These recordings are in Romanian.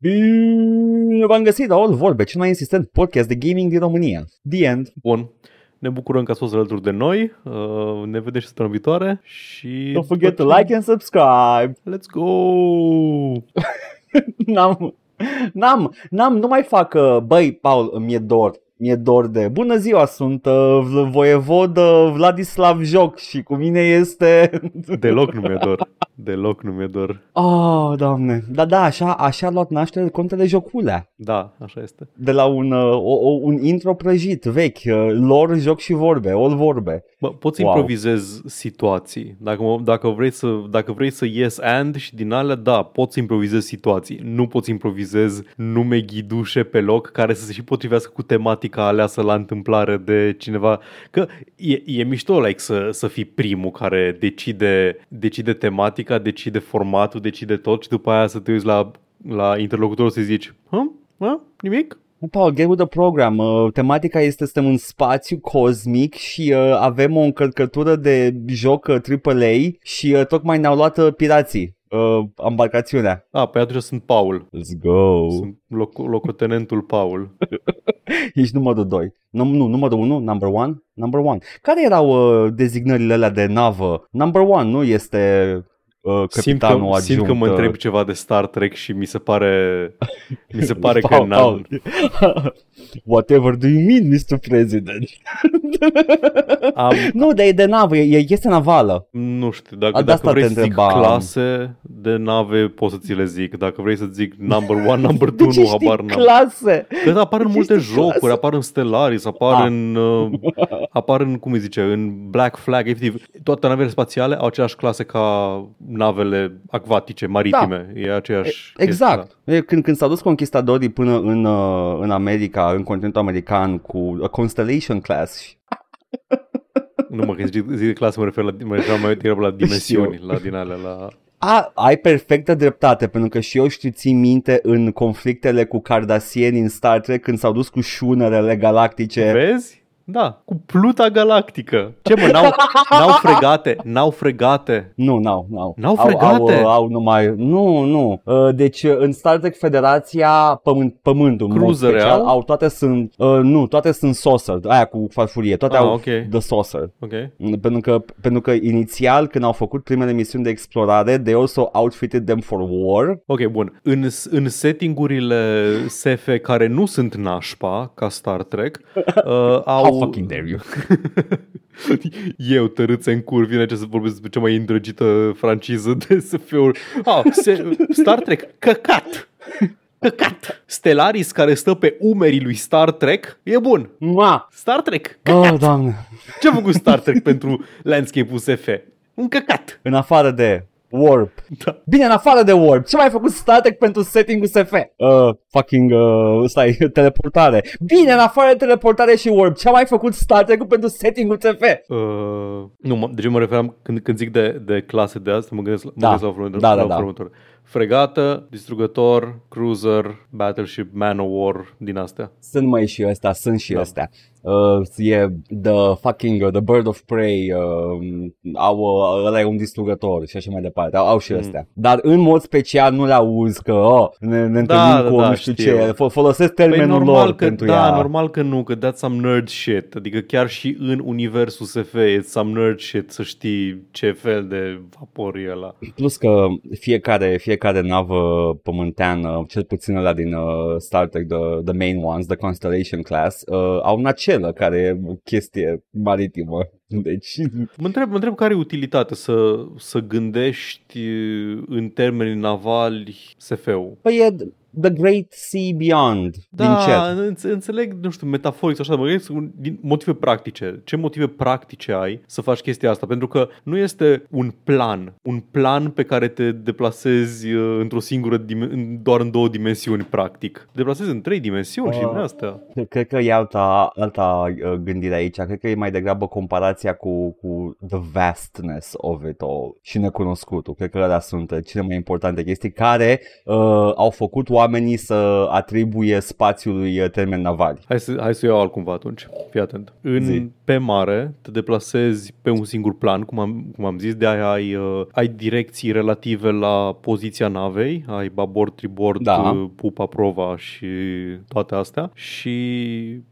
Bine v-am găsit la All Vorbe, cel mai insistent podcast de gaming din România. The end. Bun. Ne bucurăm că ați fost alături de noi. Uh, ne vedem și săptămâna viitoare. Și Don't forget to like and subscribe. Let's go! n-am, n-am, n-am, nu mai fac, uh, băi, Paul, mi-e dor. Mi-e dor de bună ziua, sunt uh, voievod uh, Vladislav Joc și cu mine este... Deloc nu mi-e dor. Deloc nu mi-e dor. Oh, doamne. Da, da, așa, așa a luat naștere contele Joculea. Da, așa este. De la un, uh, o, o, un intro prăjit, vechi, uh, lor, joc și vorbe, all vorbe. Bă, poți Wow. improvizezi situații. Dacă, mă- dacă, vrei să, dacă vrei să yes and și din alea, da, poți să improvizezi situații. Nu poți improvizezi nume ghidușe pe loc care să se și potrivească cu tematica aleasă la întâmplare de cineva. Că e, e mișto like, să, să fii primul care decide, decide tematica, decide formatul, decide tot și după aia să te uiți la, la interlocutor să zici, hă? Hă? Nimic? Paul, get with the program. Uh, tematica este suntem în spațiu cosmic și uh, avem o încărcătură de joc uh, AAA și uh, tocmai ne-au luat uh, pirații uh, embarcațiunea. A, pe atunci sunt Paul. Let's go. Sunt loc- locotenentul Paul. Ești numărul 2. Nu, nu, numărul 1, number 1, number 1. Care erau uh, dezignările alea de navă? Number 1 nu este uh, Simt capitanul că, simt adjunct. că mă uh, întreb ceva de Star Trek și mi se pare mi se pare că Paul, n-am Paul. Whatever do you mean, Mr. President? am, nu, dar e de navă, e, e- este navală. nu știu, dacă, A, de dacă asta vrei te să zic întrebam. clase de nave, pot să ți le zic. Dacă vrei să zic number one, number De two, ce nu, știi habar n-am. clase? Că apar în De ce multe știi jocuri, clase? apar în Stellaris, apar Ah. în uh, apar în, cum îi zice, în Black Flag, efectiv. Toate navele spațiale au aceeași clase ca navele acvatice, maritime. E aceeași Exact. E, Când, când s-au dus conquistadorii până în, uh, în America, în continentul american, cu a Constellation Class, și- Nu mă, când zic, zic de clasă mă refer la, mă refer mai degrabă la dimensiuni, la din alea, la... a, ai perfectă dreptate, pentru că și eu știu, țin minte în conflictele cu cardasieni în Star Trek, când s-au dus cu șunerele galactice. Vezi? Da, cu pluta galactică. Ce mă, n-au, n-au fregate, n-au fregate. Nu, n-au, n-au. N-au Au, fregate? au, au numai... Nu, nu. Uh, Deci uh, în Star Trek Federația, pământ, pământul, în mod Cruisere special, au? au toate sunt... Uh, nu, toate sunt saucer, aia cu farfurie, toate Ah, au ok. the saucer. Ok. Pentru că, pentru că inițial, când au făcut primele misiuni de explorare, they also outfitted them for war. Ok, bun. În, în settingurile SF care nu sunt nașpa, ca Star Trek, uh, au... How fucking dare you? Eu, tărâțe în cur, vine ce să vorbesc despre cea mai îndrăgită franciză de SF-uri. Ah, se, Star Trek, căcat! Căcat! Stellaris care stă pe umerii lui Star Trek e bun. Ma! Star Trek, Oh, doamne! Ce a făcut Star Trek pentru landscape-ul SF? Un căcat. În afară de Warp. Da. Bine, în afară de Warp. Ce mai ai făcut Star Trek pentru setting-ul SF? Uh, fucking, uh, stai, teleportare. Bine, în afară de teleportare și Warp. Ce mai ai făcut Star Trek pentru setting-ul SF? Uh, nu, mă, deci mă referam, când, când zic de, de clase de asta, mă gândesc, mă Da. gândesc la următor- Da, da, la da. următor. Fregată, distrugător, cruiser, battleship, man of war, din astea. Sunt mai și ăsta, sunt și Da. ăstea. Uh, e the fucking, uh, the bird of prey, uh, au, uh, ăla e un distrugător și așa mai departe, au, au și Mm. ăstea. Dar în mod special nu le auzi că, oh, ne, ne întâlnim Da, cu da, nu da, știu știu. ce, Fo- folosesc termenul Păi normal lor că, pentru da, ea. normal că nu, că that's some nerd shit. Adică chiar și în universul SF e some nerd shit să știi ce fel de vapor e ăla. Plus că fiecare, fiecare navă pământeană, cel puțin ăla din uh, Star Trek, the, the main ones, the Constellation Class, uh, au nacelă, care e o chestie maritimă. Deci, Mă întreb, mă întreb care e utilitatea să, să gândești în termeni navali SF-ul. păi e The Great Sea Beyond din Da, cer. înț- înțeleg, nu știu, metaforic sau așa, dar mă gândesc un- din motive practice. Ce motive practice ai să faci chestia asta? Pentru că nu este un plan, un plan pe care te deplasezi uh, într-o singură, dim- în- doar în două dimensiuni, practic. Te deplasezi în trei dimensiuni și Ah. din astea. Cred că e alta, alta uh, gândire aici. Cred că e mai degrabă comparația cu, cu the vastness of it all și necunoscutul. Cred că alea sunt uh, cele mai importante chestii care uh, au făcut oamenii oamenii să atribuie spațiului uh, termen navali. Hai să, hai să iau altcumva atunci. Fii atent. În, Zi. pe mare te deplasezi pe un singur plan, cum am, cum am zis, de aia ai, uh, ai direcții relative la poziția navei, ai babord, tribord, Da. uh, pupa, prova și toate astea și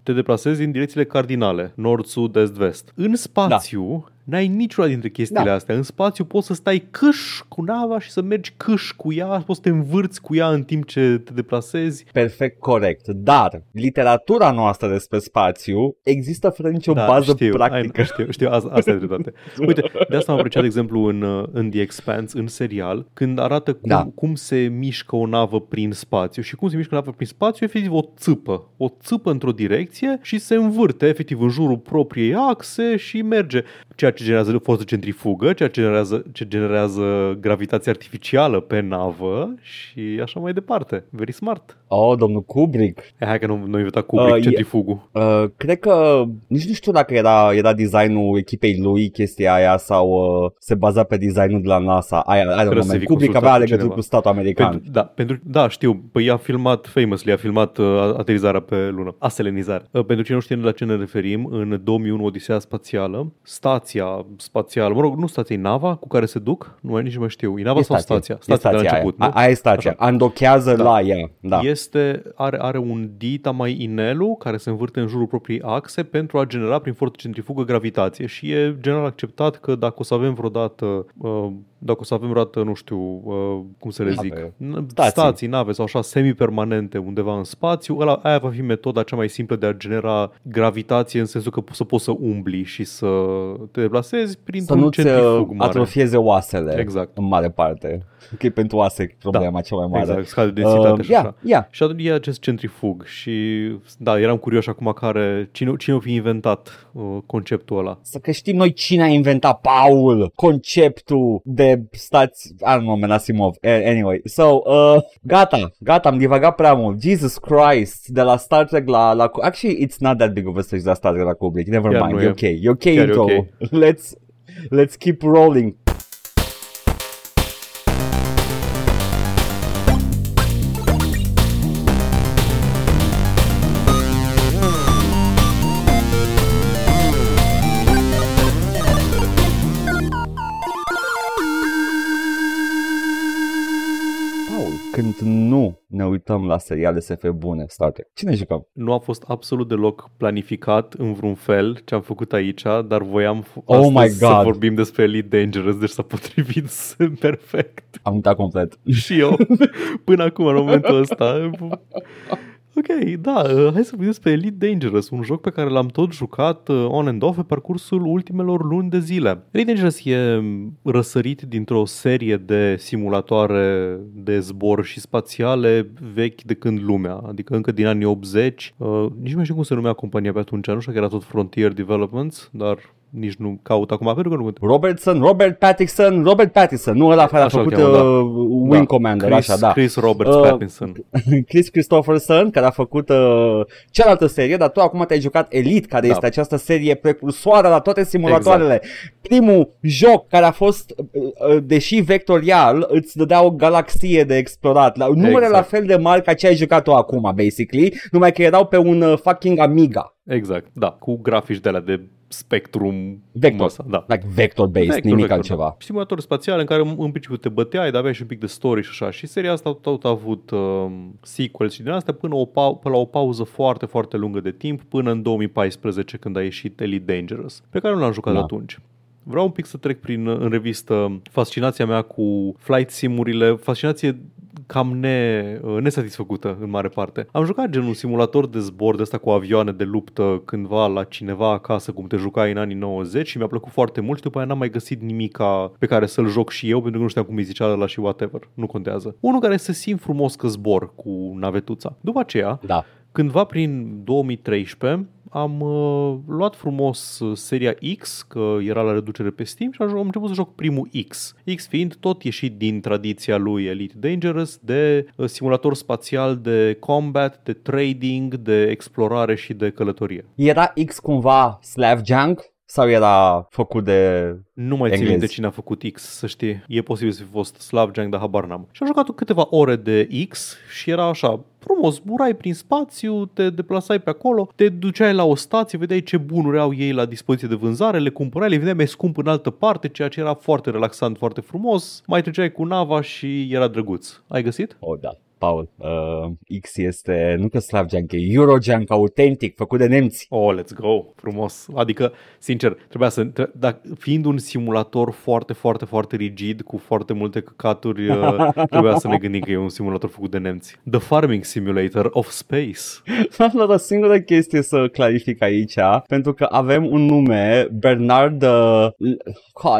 te deplasezi în direcțiile cardinale, nord, sud, est, vest. În spațiu N-ai niciuna dintre chestiile Da. astea. În spațiu poți să stai câș cu nava și să mergi câș cu ea, poți să te învârți cu ea în timp ce te deplasezi. Perfect corect. Dar literatura noastră despre spațiu există fără nicio bază Da, știu, practică. Ai, știu, știu, asta, asta e dreptate. Uite, de asta am apreciat, de exemplu, în, uh, în The Expanse, în serial, când arată cum, Da. cum se mișcă o navă prin spațiu și cum se mișcă o navă prin spațiu, efectiv o țâpă. O țâpă într-o direcție și se învârte, efectiv, în jurul propriei axe și merge. Ceea ce generează forță centrifugă, ceea ce generează, ce generează gravitație artificială pe navă și așa mai departe. Very smart. Oh, domnul Kubrick. E, hai că nu, nu inventat Kubrick Uh, e- centrifugul. Uh, cred că nici nu știu dacă era, era designul echipei lui chestia aia sau uh, se baza pe designul de la NASA. Aia, aia Trebuie să moment. fi Kubrick consultat avea cu legătură cineva. cu statul american. Pentru, da, pentru, da, știu. Păi a filmat, famously, a filmat uh, aterizarea pe lună. Aselenizare. Uh, pentru cine nu știe la ce ne referim, în 2001 Odiseea Spațială, stația spațială, mă rog, nu stația, e nava cu care se duc? Nu mai nici nu mai știu. E nava E sau stație. stația? E Stația de la stația început, aia. nu? A, aia e stația. Așa. Andochează Da. la ea. Da. Este, are, are un dita mai inelu care se învârte în jurul propriei axe pentru a genera prin forță centrifugă gravitație și e general acceptat că dacă o să avem vreodată uh, dacă o să avem vreodată, nu știu, uh, cum să le Nave. zic, n- Stații. stații. stații, nave sau așa semi-permanente undeva în spațiu, ăla, aia va fi metoda cea mai simplă de a genera gravitație în sensul că po- să poți să umbli și să te deplasezi Să printr-un nu-ți centrifug uh, mare. atrofieze oasele Exact. în mare parte. Că e pentru oase e problema cea mai mare. Exact, scade densitate Uh, și ia, așa. ia. Și atunci e acest centrifug și da, eram curios acum care, cine, cine o fi inventat uh, conceptul ăla. Să că știm noi cine a inventat, Paul, conceptul de stați... I don't know, man, Asimov. A- Anyway, so, uh, gata, gata, am divagat prea mult. Jesus Christ, de la Star Trek la... la Actually, it's not that big of a stretch de la Star Trek la Kubrick. Never Chiar mind, nu e e. ok. E ok Chiar e intro. ok. Let's, let's keep rolling. Ne uităm la seriale SF bune, Star Trek, cine jucăm? Nu a fost absolut deloc planificat în vreun fel ce am făcut aici, dar voiam f- Oh astăzi my să God. vorbim despre Elite Dangerous, deci s-a potrivit perfect. Am uitat complet. Și eu, până acum, în momentul ăsta. Ok, da, uh, hai să vorbim despre Elite Dangerous, un joc pe care l-am tot jucat uh, on and off pe parcursul ultimelor luni de zile. Elite Dangerous e răsărit dintr-o serie de simulatoare de zbor și spațiale vechi de când lumea, adică încă din anii 80. Uh, nici nu mai știu cum se numea compania pe atunci, nu știu că era tot Frontier Developments, dar nici nu caut acum, pentru că nu Robertson, Robert Pattinson, Robert Pattinson, nu ăla care a Așa îl făcut cheamă, da. uh, Wing Da, Commander, Chris, așa, da. Chris Roberts Uh, Pattinson. Chris Christopherson, care a făcut uh, cealaltă serie, dar tu acum te-ai jucat Elite, care Da. este această serie precursoară la toate simulatoarele. Primul joc care a fost, uh, uh, deși vectorial, îți dădea o galaxie de explorat. La, numere Exact. la fel de mari ca ce ai jucat tu acum, basically, numai că erau pe un uh, fucking Amiga. Exact, da, cu grafici de alea de spectrum. Vector. Masa, da. Like vector-based, Vector, nimic vector, altceva. Da. Simulator spațial în care în principiu te băteai, dar aveai și un pic de story și așa. Și seria asta tot a avut um, sequels și din astea până, o pau- până la o pauză foarte, foarte lungă de timp, până în 2014 când a ieșit Elite Dangerous, pe care nu l-am jucat Da. atunci. Vreau un pic să trec prin în revistă fascinația mea cu flight simurile, fascinație cam ne, nesatisfăcută în mare parte. Am jucat gen un simulator de zbor de asta cu avioane de luptă cândva la cineva acasă cum te jucai în anii 90 și mi-a plăcut foarte mult și după aia n-am mai găsit nimica pe care să-l joc și eu pentru că nu știam cum îi zicea la și whatever. Nu contează. Unul care se simt frumos că zbor cu navetuța. După aceea, Da. Cândva prin 2013 am uh, luat frumos uh, seria X, că era la reducere pe Steam și am început să joc primul X. X fiind tot ieșit din tradiția lui Elite Dangerous de uh, simulator spațial de combat, de trading, de explorare și de călătorie. Era X cumva Slav Junk? Sau era făcut de... Nu mai țin Englezi. minte cine a făcut X, să știi. E posibil să fi fost Slavjank, dar habar n-am. Și am jucat câteva ore de X și era așa, frumos, burai prin spațiu, te deplasai pe acolo, te duceai la o stație, vedeai ce bunuri au ei la dispoziție de vânzare, le cumpărai, le vindeai mai scump în altă parte, ceea ce era foarte relaxant, foarte frumos. Mai treceai cu nava și era drăguț. Ai găsit? Oh, da. Paul, uh, X este, nu că Slavjank, e Eurojunk autentic, făcut de nemți. Oh, let's go! Frumos! Adică, sincer, trebuia să... Tre- dacă, fiind un simulator foarte, foarte, foarte rigid, cu foarte multe căcaturi, uh, trebuia să ne gândim că e un simulator făcut de nemți. The Farming Simulator of Space. Dar o singură chestie să clarific aici, pentru că avem un nume, Bernard uh,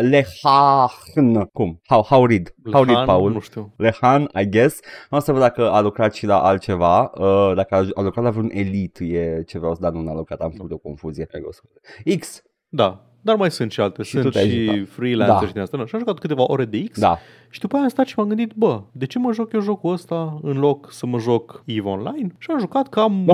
Lehahn. Cum? How, how read? How read, Lehan, Paul? Nu știu. Lehan, I guess. Nu o să văd dacă a lucrat și la altceva. Uh, dacă a, a lucrat la vreun Elite, e ce vreau să dar nu a lucrat, am făcut o confuzie. Hai, o scuze. X, Da. Dar mai sunt și alte. Și sunt tu te-ai și jucat. freelancer Da. și din asta. Și am jucat câteva ore de X da. și după aia am stat și m-am gândit, bă, de ce mă joc eu jocul ăsta în loc să mă joc EVE Online? Și am jucat cam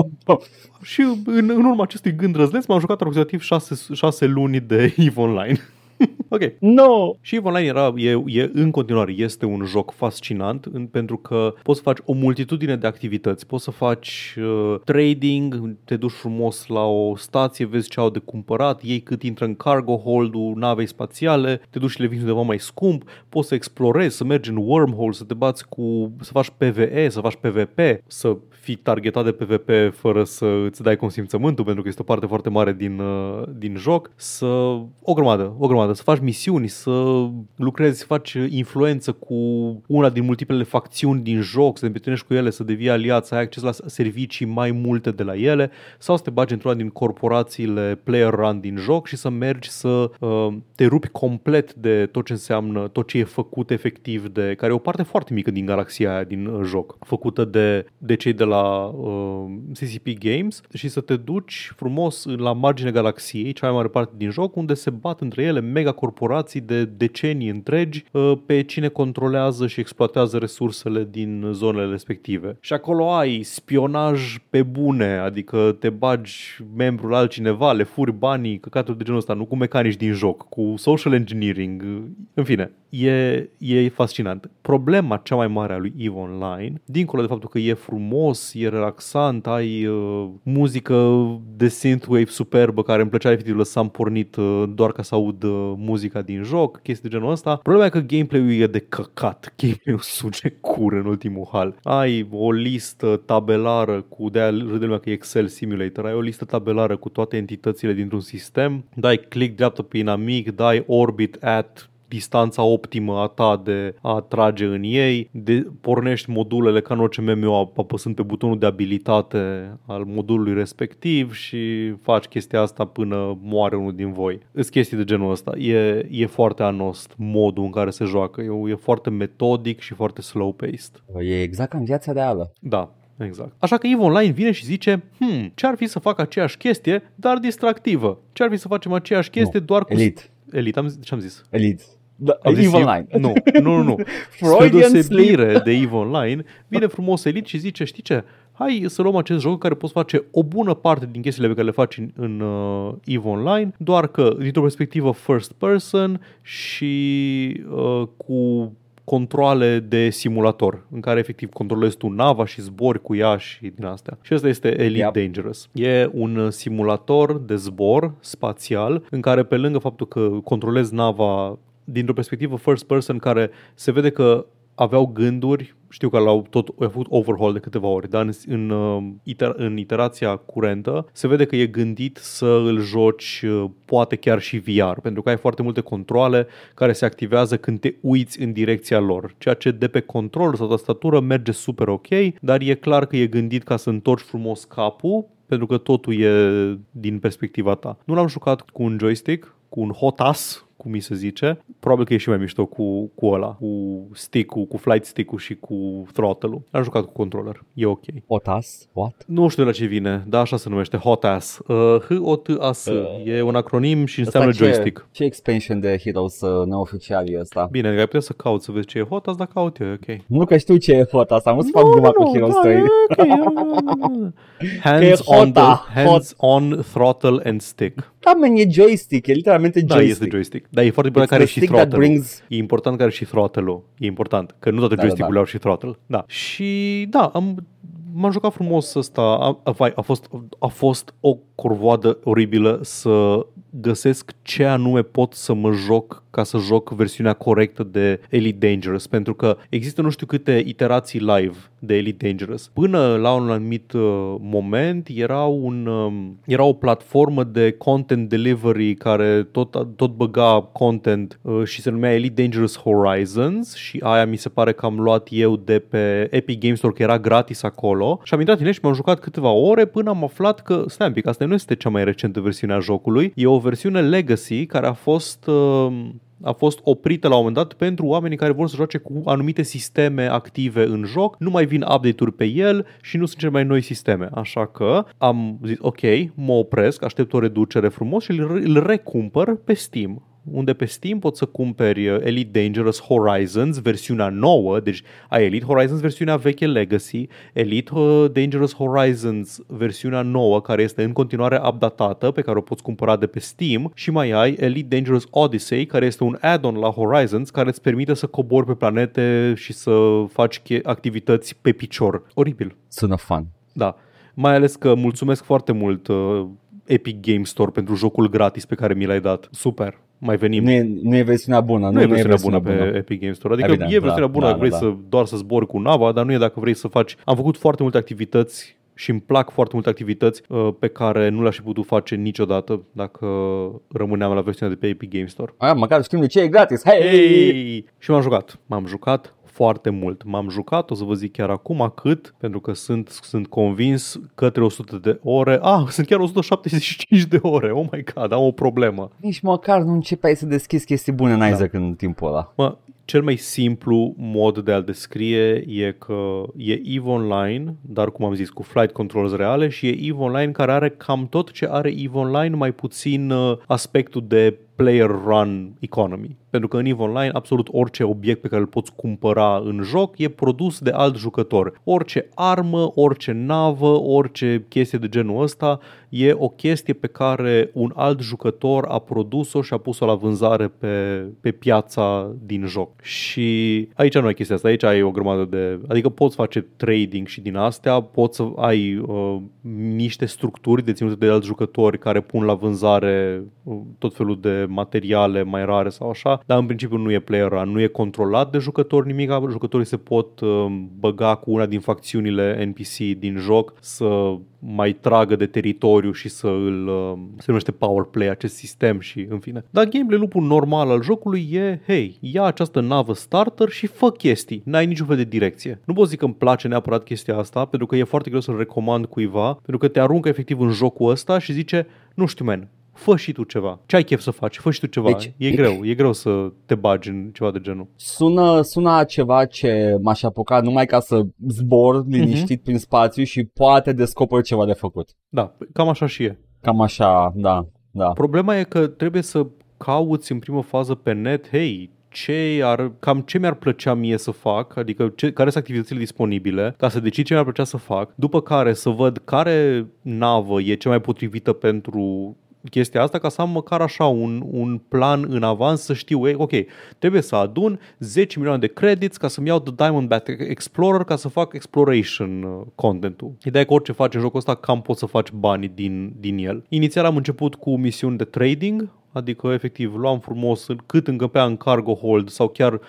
Și în, în urma acestui gând răzleț m-am jucat aproximativ 6, 6 luni de EVE Online. ok. No! Și EVE Online era, e, e, în continuare este un joc fascinant în, pentru că poți să faci o multitudine de activități. Poți să faci uh, trading, te duci frumos la o stație, vezi ce au de cumpărat, iei cât intră în cargo hold-ul navei spațiale, te duci și le vinzi undeva mai scump, poți să explorezi, să mergi în wormhole, să te bați cu, să faci PvE, să faci PvP, să fii targetat de PvP fără să îți dai consimțământul, pentru că este o parte foarte mare din, uh, din joc, să o grămadă, o grămadă, să faci misiuni, să lucrezi, să faci influență cu una din multiplele facțiuni din joc, să te împrietenești cu ele, să devii aliat, să ai acces la servicii mai multe de la ele, sau să te bagi într-una din corporațiile player run din joc și să mergi să uh, te rupi complet de tot ce înseamnă, tot ce e făcut efectiv de, care e o parte foarte mică din galaxia aia din uh, joc, făcută de, de cei de la uh, CCP Games și să te duci frumos la marginea galaxiei, cea mai mare parte din joc, unde se bat între ele mega corporații de decenii întregi uh, pe cine controlează și exploatează resursele din zonele respective. Și acolo ai spionaj pe bune, adică te bagi membrul altcineva, le furi banii, căcaturi de genul ăsta, nu cu mecanici din joc, cu social engineering, în fine, e, e fascinant. Problema cea mai mare a lui EVE Online, dincolo de faptul că e frumos, e relaxant, ai uh, muzică de synthwave superbă care îmi plăcea efectiv lăsam pornit uh, doar ca să aud uh, muzica din joc, chestii de genul ăsta. Problema e că gameplay-ul e de căcat. Gameplay-ul suge cur în ultimul hal. Ai o listă tabelară cu, de-aia râde lumea că e Excel Simulator, ai o listă tabelară cu toate entitățile dintr-un sistem, dai click dreaptă pe inamic, dai orbit at distanța optimă a ta de a trage în ei, de, pornești modulele ca în orice MMO apăsând pe butonul de abilitate al modulului respectiv și faci chestia asta până moare unul din voi. Îs chestii de genul ăsta. E, e foarte anost modul în care se joacă. E, e foarte metodic și foarte slow-paced. E exact ca în viața reală. Da, Exact. Așa că EVE Online vine și zice, hmm, ce-ar fi să fac aceeași chestie, dar distractivă? Ce-ar fi să facem aceeași chestie Nu. doar cu... Elite. Elite, am zis, ce am zis? Elite. Da, Am zis Eve eu- Online. Nu, nu, nu. nu. Spre Freudian deosebire de EVE Online, vine frumos Elite și zice, știi ce? Hai să luăm acest joc în care poți face o bună parte din chestiile pe care le faci în, în uh, EVE Online, doar că dintr-o perspectivă first person și uh, cu controle de simulator, în care efectiv controlezi tu nava și zbori cu ea și din astea. Și asta este Elite Yep. Dangerous. E un uh, simulator de zbor spațial în care pe lângă faptul că controlezi nava dintr-o perspectivă first person care se vede că aveau gânduri, știu că l-au tot au făcut overhaul de câteva ori, dar în, în, uh, iter, în iterația curentă se vede că e gândit să îl joci uh, poate chiar și VR, pentru că ai foarte multe controle care se activează când te uiți în direcția lor, ceea ce de pe control sau tastatură merge super ok, dar e clar că e gândit ca să întorci frumos capul pentru că totul e din perspectiva ta. Nu l-am jucat cu un joystick, cu un hotas, cum mi se zice. Probabil că e și mai mișto cu, cu ăla, cu stick-ul, cu flight stick-ul și cu throttle-ul. Am jucat cu controller, e ok. Otas? What? Nu știu de la ce vine, dar așa se numește, Hot Ass. Uh, H-O-T-A-S. Uh, e un acronim și înseamnă Asta joystick. Ce, ce expansion de Heroes uh, neoficial e ăsta? Bine, adică ai putea să cauți să vezi ce e Hot Ass, dar caut eu, e ok. Nu că știu ce e Otas, am să fac gluma cu Heroes 3. da, e ok, nu, nu, nu, nu. Hands, Că e on, the, hota, hands on throttle and stick. Da, man, e joystick, e literalmente Da, joystick. este joystick. Dar e foarte important It's care the și stick that throttle brings- E important care și throttle-ul. E important, că nu toate Da, joystick-urile da, au și throttle. Da. Și da, am, m-am jucat frumos ăsta. A, a, vai, a, fost, a fost o corvoadă oribilă să găsesc ce anume pot să mă joc ca să joc versiunea corectă de Elite Dangerous, pentru că există nu știu câte iterații live de Elite Dangerous. Până la un anumit uh, moment era, un, um, era o platformă de content delivery care tot, tot băga content uh, și se numea Elite Dangerous Horizons și aia mi se pare că am luat eu de pe Epic Games Store, că era gratis acolo și am intrat în el și m-am jucat câteva ore până am aflat că, stai un pic, asta nu este cea mai recentă versiune a jocului, e o versiune Legacy care a fost... Uh, a fost oprită la un moment dat pentru oamenii care vor să joace cu anumite sisteme active în joc, nu mai vin update-uri pe el și nu sunt cele mai noi sisteme. Așa că am zis, ok, mă opresc, aștept o reducere frumos și îl, îl recumpăr pe Steam unde pe Steam poți să cumperi uh, Elite Dangerous Horizons, versiunea nouă, deci ai Elite Horizons versiunea veche Legacy, Elite uh, Dangerous Horizons versiunea nouă, care este în continuare updatată, pe care o poți cumpăra de pe Steam și mai ai Elite Dangerous Odyssey, care este un add-on la Horizons, care îți permite să cobori pe planete și să faci che- activități pe picior. Oribil. Sună fun. Da. Mai ales că mulțumesc foarte mult uh, Epic Game Store pentru jocul gratis pe care mi l-ai dat. Super. Mai venim. Nu e, nu e versiunea bună. Nu, e versiunea bună, pe Epic Games Store. Adică Evident, e versiunea da, bună da, dacă vrei da. să doar să zbori cu nava, dar nu e dacă vrei să faci... Am făcut foarte multe activități și îmi plac foarte multe activități uh, pe care nu le-aș fi putut face niciodată dacă rămâneam la versiunea de pe Epic Games Store. Aia, măcar știm de ce e gratis. Hey! Hey! Și m-am jucat. M-am jucat foarte mult. M-am jucat, o să vă zic chiar acum cât, pentru că sunt, sunt convins către 100 de ore. Ah, sunt chiar 175 de ore. Oh my god, am o problemă. Nici măcar nu începeai să deschizi chestii bune în Isaac da. în timpul ăla. Mă, cel mai simplu mod de a-l descrie e că e EVE Online, dar cum am zis, cu flight controls reale și e EVE Online care are cam tot ce are EVE Online, mai puțin uh, aspectul de player run economy. Pentru că în EVE Online absolut orice obiect pe care îl poți cumpăra în joc e produs de alt jucător. Orice armă, orice navă, orice chestie de genul ăsta e o chestie pe care un alt jucător a produs-o și a pus-o la vânzare pe, pe piața din joc. Și aici nu ai chestia asta, aici ai o grămadă de... Adică poți face trading și din astea, poți să ai uh, niște structuri deținute de alți jucători care pun la vânzare uh, tot felul de materiale mai rare sau așa, dar în principiu nu e player run, nu e controlat de jucători nimic, jucătorii se pot uh, băga cu una din facțiunile NPC din joc să mai tragă de teritoriu și să îl uh, se numește power play acest sistem și în fine. Dar gameplay loop normal al jocului e, hei, ia această navă starter și fă chestii. N-ai niciun fel de direcție. Nu pot zic că îmi place neapărat chestia asta, pentru că e foarte greu să-l recomand cuiva, pentru că te aruncă efectiv în jocul ăsta și zice, nu știu, man, fă și tu ceva. Ce ai chef să faci? Fă și tu ceva. Deci- e greu, e greu să te bagi în ceva de genul. Sună, sună a ceva ce m-aș apuca numai ca să zbor liniștit prin spațiu și poate descoper ceva de făcut. Da, cam așa și e. Cam așa, da, da. Problema e că trebuie să cauți în primă fază pe net, hei, ce ar, cam ce mi-ar plăcea mie să fac, adică ce, care sunt activitățile disponibile, ca să decid ce mi-ar plăcea să fac, după care să văd care navă e cea mai potrivită pentru chestia asta ca să am măcar așa un, un plan în avans să știu, ei, ok, trebuie să adun 10 milioane de credits ca să-mi iau The Diamondback Explorer ca să fac exploration uh, content-ul. Ideea e că orice faci în jocul ăsta cam poți să faci banii din, din el. Inițial am început cu misiuni de trading, adică efectiv luam frumos cât încăpea în cargo hold sau chiar uh,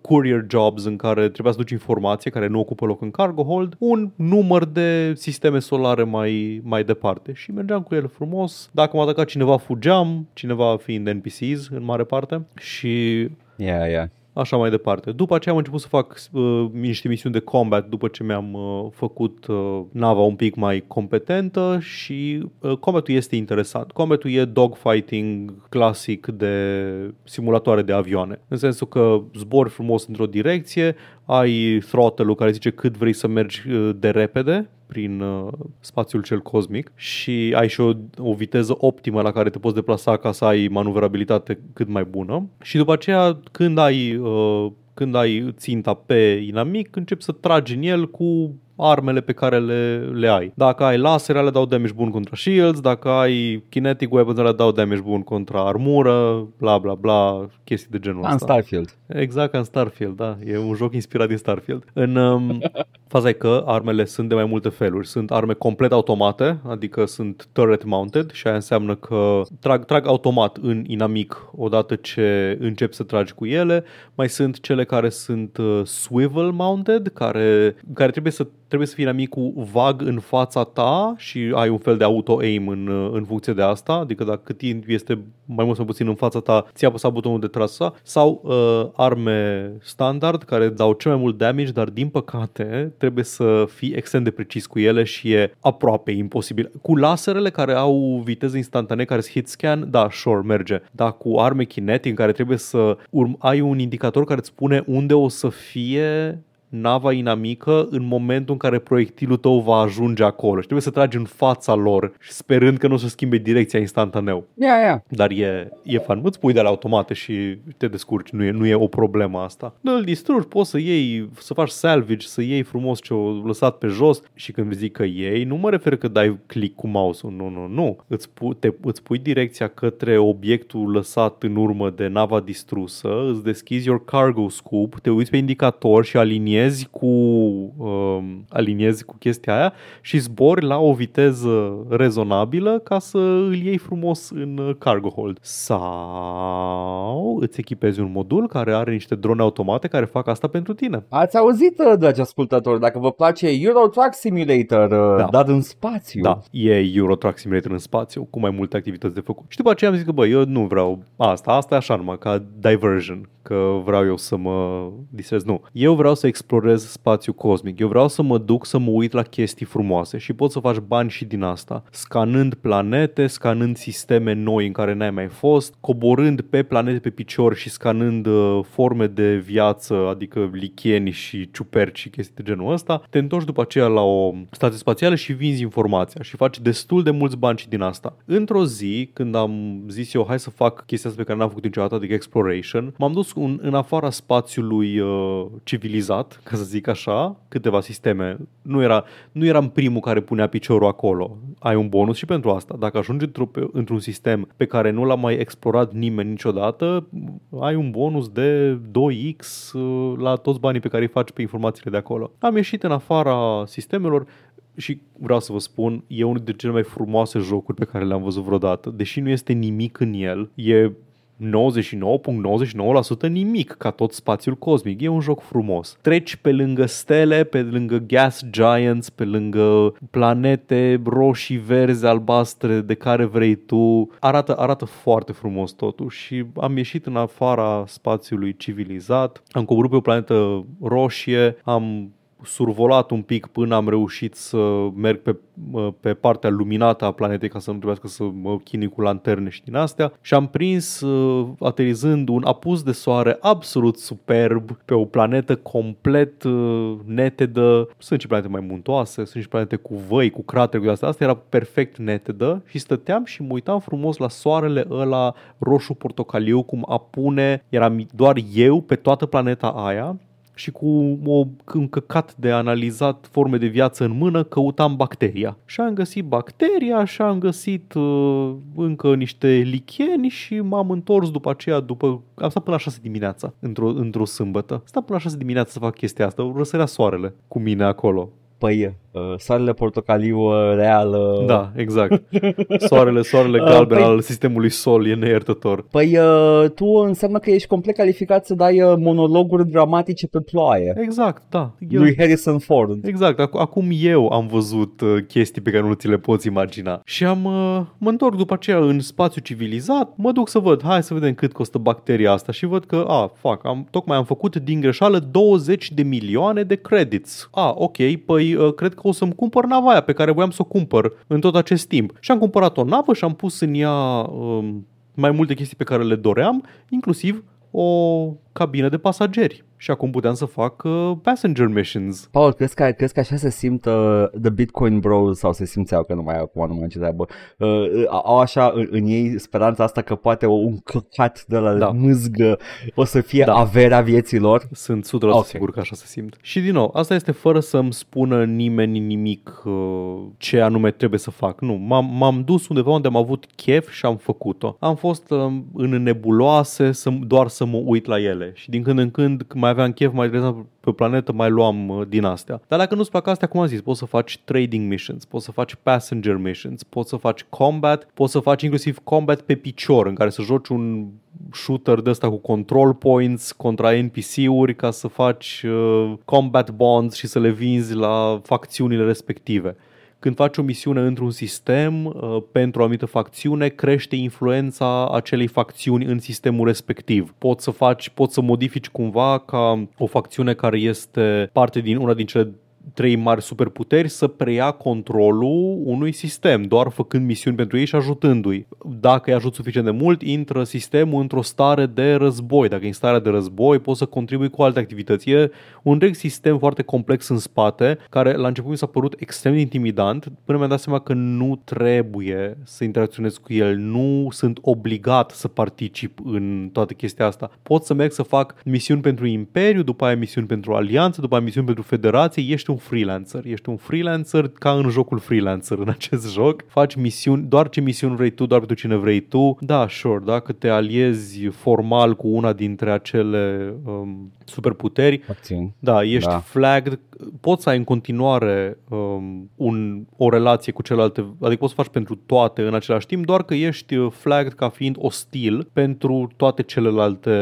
courier jobs în care trebuia să duci informație care nu ocupă loc în cargo hold, un număr de sisteme solare mai, mai departe și mergeam cu el frumos. Dacă m-a atacat cineva, fugeam, cineva fiind NPCs în mare parte și Yeah, yeah. Așa mai departe. După aceea am început să fac uh, niște misiuni de combat după ce mi-am uh, făcut uh, nava un pic mai competentă și uh, combatul este interesant. Combatul e dogfighting clasic de simulatoare de avioane. În sensul că zbori frumos într-o direcție, ai throttle-ul care zice cât vrei să mergi uh, de repede prin uh, spațiul cel cosmic și ai și o, o viteză optimă la care te poți deplasa ca să ai manuvrabilitate cât mai bună. Și după aceea, când ai, uh, când ai ținta pe inamic, începi să tragi în el cu armele pe care le, le ai. Dacă ai laser, le dau damage bun contra shields, dacă ai kinetic weapons, le dau damage bun contra armură, bla bla bla, chestii de genul Ca ăsta. în Starfield. Exact ca în Starfield, da. E un joc inspirat din Starfield. În, um, faza e că armele sunt de mai multe feluri. Sunt arme complet automate, adică sunt turret mounted și aia înseamnă că trag, trag automat în inamic odată ce încep să tragi cu ele. Mai sunt cele care sunt uh, swivel mounted, care, care trebuie să trebuie să fie inamicul vag în fața ta și ai un fel de auto-aim în, uh, în funcție de asta, adică dacă cât timp este mai mult sau puțin în fața ta, ți apăsat butonul de trasa, sau uh, arme standard care dau cel mai mult damage, dar din păcate trebuie să fii extrem de precis cu ele și e aproape imposibil. Cu laserele care au viteză instantanee, care sunt hit scan, da, sure, merge. Dar cu arme kinetic în care trebuie să urm- ai un indicator care îți spune unde o să fie nava inamică în momentul în care proiectilul tău va ajunge acolo și trebuie să tragi în fața lor sperând că nu o să schimbe direcția instantaneu. Ia, ia. Dar e, e fan. Îți pui de la automate și te descurci. Nu e, nu e o problemă asta. Nu îl distrugi, poți să iei, să faci salvage, să iei frumos ce o lăsat pe jos și când zic că iei, nu mă refer că dai click cu mouse-ul. Nu, nu, nu. Îți, pu, te, îți pui direcția către obiectul lăsat în urmă de nava distrusă, îți deschizi your cargo scoop, te uiți pe indicator și aliniezi cu, um, aliniezi cu chestia aia și zbori la o viteză rezonabilă ca să îl iei frumos în uh, cargo hold. Sau îți echipezi un modul care are niște drone automate care fac asta pentru tine. Ați auzit, uh, dragi ascultători, dacă vă place Euro Truck Simulator, uh, Da. dat în spațiu. Da, e Euro Truck Simulator în spațiu cu mai multe activități de făcut. Și după aceea am zis că bă, eu nu vreau asta, asta e așa numai ca diversion, că vreau eu să mă distrez. Nu, eu vreau să explorez spațiul cosmic, eu vreau să mă duc să mă uit la chestii frumoase și poți să faci bani și din asta, scanând planete, scanând sisteme noi în care n-ai mai fost, coborând pe planete pe picior și scanând uh, forme de viață, adică licheni și ciuperci și chestii de genul ăsta, te întorci după aceea la o stație spațială și vinzi informația și faci destul de mulți bani și din asta. Într-o zi, când am zis eu, hai să fac chestia asta pe care n-am făcut niciodată, adică exploration, m-am dus un, în afara spațiului uh, civilizat, ca să zic așa, câteva sisteme. Nu, era, nu eram primul care punea piciorul acolo. Ai un bonus și pentru asta. Dacă ajungi într-o, într-un sistem pe care nu l-a mai explorat nimeni niciodată, ai un bonus de 2x uh, la toți banii pe care îi faci pe informațiile de acolo. Am ieșit în afara sistemelor, și vreau să vă spun, e unul dintre cele mai frumoase jocuri pe care le-am văzut vreodată. Deși nu este nimic în el, e 99.99% nimic ca tot spațiul cosmic. E un joc frumos. Treci pe lângă stele, pe lângă gas giants, pe lângă planete roșii, verzi, albastre, de care vrei tu. Arată, arată foarte frumos totul și am ieșit în afara spațiului civilizat, am coborât pe o planetă roșie, am survolat un pic până am reușit să merg pe, pe partea luminată a planetei ca să nu trebuiască să mă chinui cu lanterne și din astea și am prins uh, aterizând un apus de soare absolut superb pe o planetă complet uh, netedă. Sunt și planete mai muntoase, sunt și planete cu văi, cu cratere, cu astea. Asta era perfect netedă și stăteam și mă uitam frumos la soarele ăla roșu-portocaliu cum apune, eram doar eu pe toată planeta aia și cu o, un căcat de analizat forme de viață în mână, căutam bacteria. Și am găsit bacteria și am găsit uh, încă niște licheni și m-am întors după aceea, după, am stat până la 6 dimineața, într-o, într-o sâmbătă. Stat până la 6 dimineața să fac chestia asta, răsărea soarele cu mine acolo. Păi, uh, soarele portocaliu uh, real... Uh... Da, exact. Soarele, soarele galben uh, păi... al sistemului Sol e neiertător. Păi uh, tu înseamnă că ești complet calificat să dai uh, monologuri dramatice pe ploaie. Exact, da. Eu... Lui Harrison Ford. Exact, acum eu am văzut uh, chestii pe care nu ți le poți imagina. Și am, uh, mă întorc după aceea în spațiu civilizat, mă duc să văd, hai să vedem cât costă bacteria asta și văd că, a, fac, am, tocmai am făcut din greșeală 20 de milioane de credits. A, ok, păi uh, cred că o să-mi cumpăr nava aia pe care voiam să o cumpăr în tot acest timp. Și am cumpărat o navă și am pus în ea um, mai multe chestii pe care le doream, inclusiv o cabină de pasageri și acum puteam să fac uh, passenger missions. Paul, crezi că, crezi că așa se simt uh, The Bitcoin Bros sau se simțeau că nu mai acum nu mai ce treabă. Uh, uh, au așa în, în ei speranța asta că poate un căcat de la da. mâzgă o să fie da. averea vieților? Sunt 100% okay. sigur că așa se simt. Și din nou, asta este fără să-mi spună nimeni nimic uh, ce anume trebuie să fac. Nu, m-am, m-am dus undeva unde am avut chef și am făcut-o. Am fost uh, în nebuloase să, doar să mă uit la ele și din când în când mai aveam chef, mai interesant pe planetă, mai luam uh, din astea. Dar dacă nu-ți plac astea, cum am zis, poți să faci trading missions, poți să faci passenger missions, poți să faci combat, poți să faci inclusiv combat pe picior, în care să joci un shooter de ăsta cu control points contra NPC-uri ca să faci uh, combat bonds și să le vinzi la facțiunile respective când faci o misiune într-un sistem uh, pentru o anumită facțiune, crește influența acelei facțiuni în sistemul respectiv. Poți să faci, poți să modifici cumva ca o facțiune care este parte din una din cele trei mari superputeri să preia controlul unui sistem, doar făcând misiuni pentru ei și ajutându-i. Dacă îi ajut suficient de mult, intră sistemul într-o stare de război. Dacă e în stare de război, poți să contribui cu alte activități. E un întreg sistem foarte complex în spate, care la început mi s-a părut extrem de intimidant, până mi-am dat seama că nu trebuie să interacționez cu el, nu sunt obligat să particip în toată chestia asta. Pot să merg să fac misiuni pentru Imperiu, după aia misiuni pentru Alianță, după aia misiuni pentru Federație, ești un freelancer. Ești un freelancer ca în jocul freelancer în acest joc. Faci misiuni, doar ce misiuni vrei tu, doar pentru cine vrei tu. Da, sure, dacă te aliezi formal cu una dintre acele um, superputeri, Acțiuni. da, ești da. flagged, poți să ai în continuare um, un, o relație cu celelalte, adică poți să faci pentru toate în același timp, doar că ești flagged ca fiind ostil pentru toate celelalte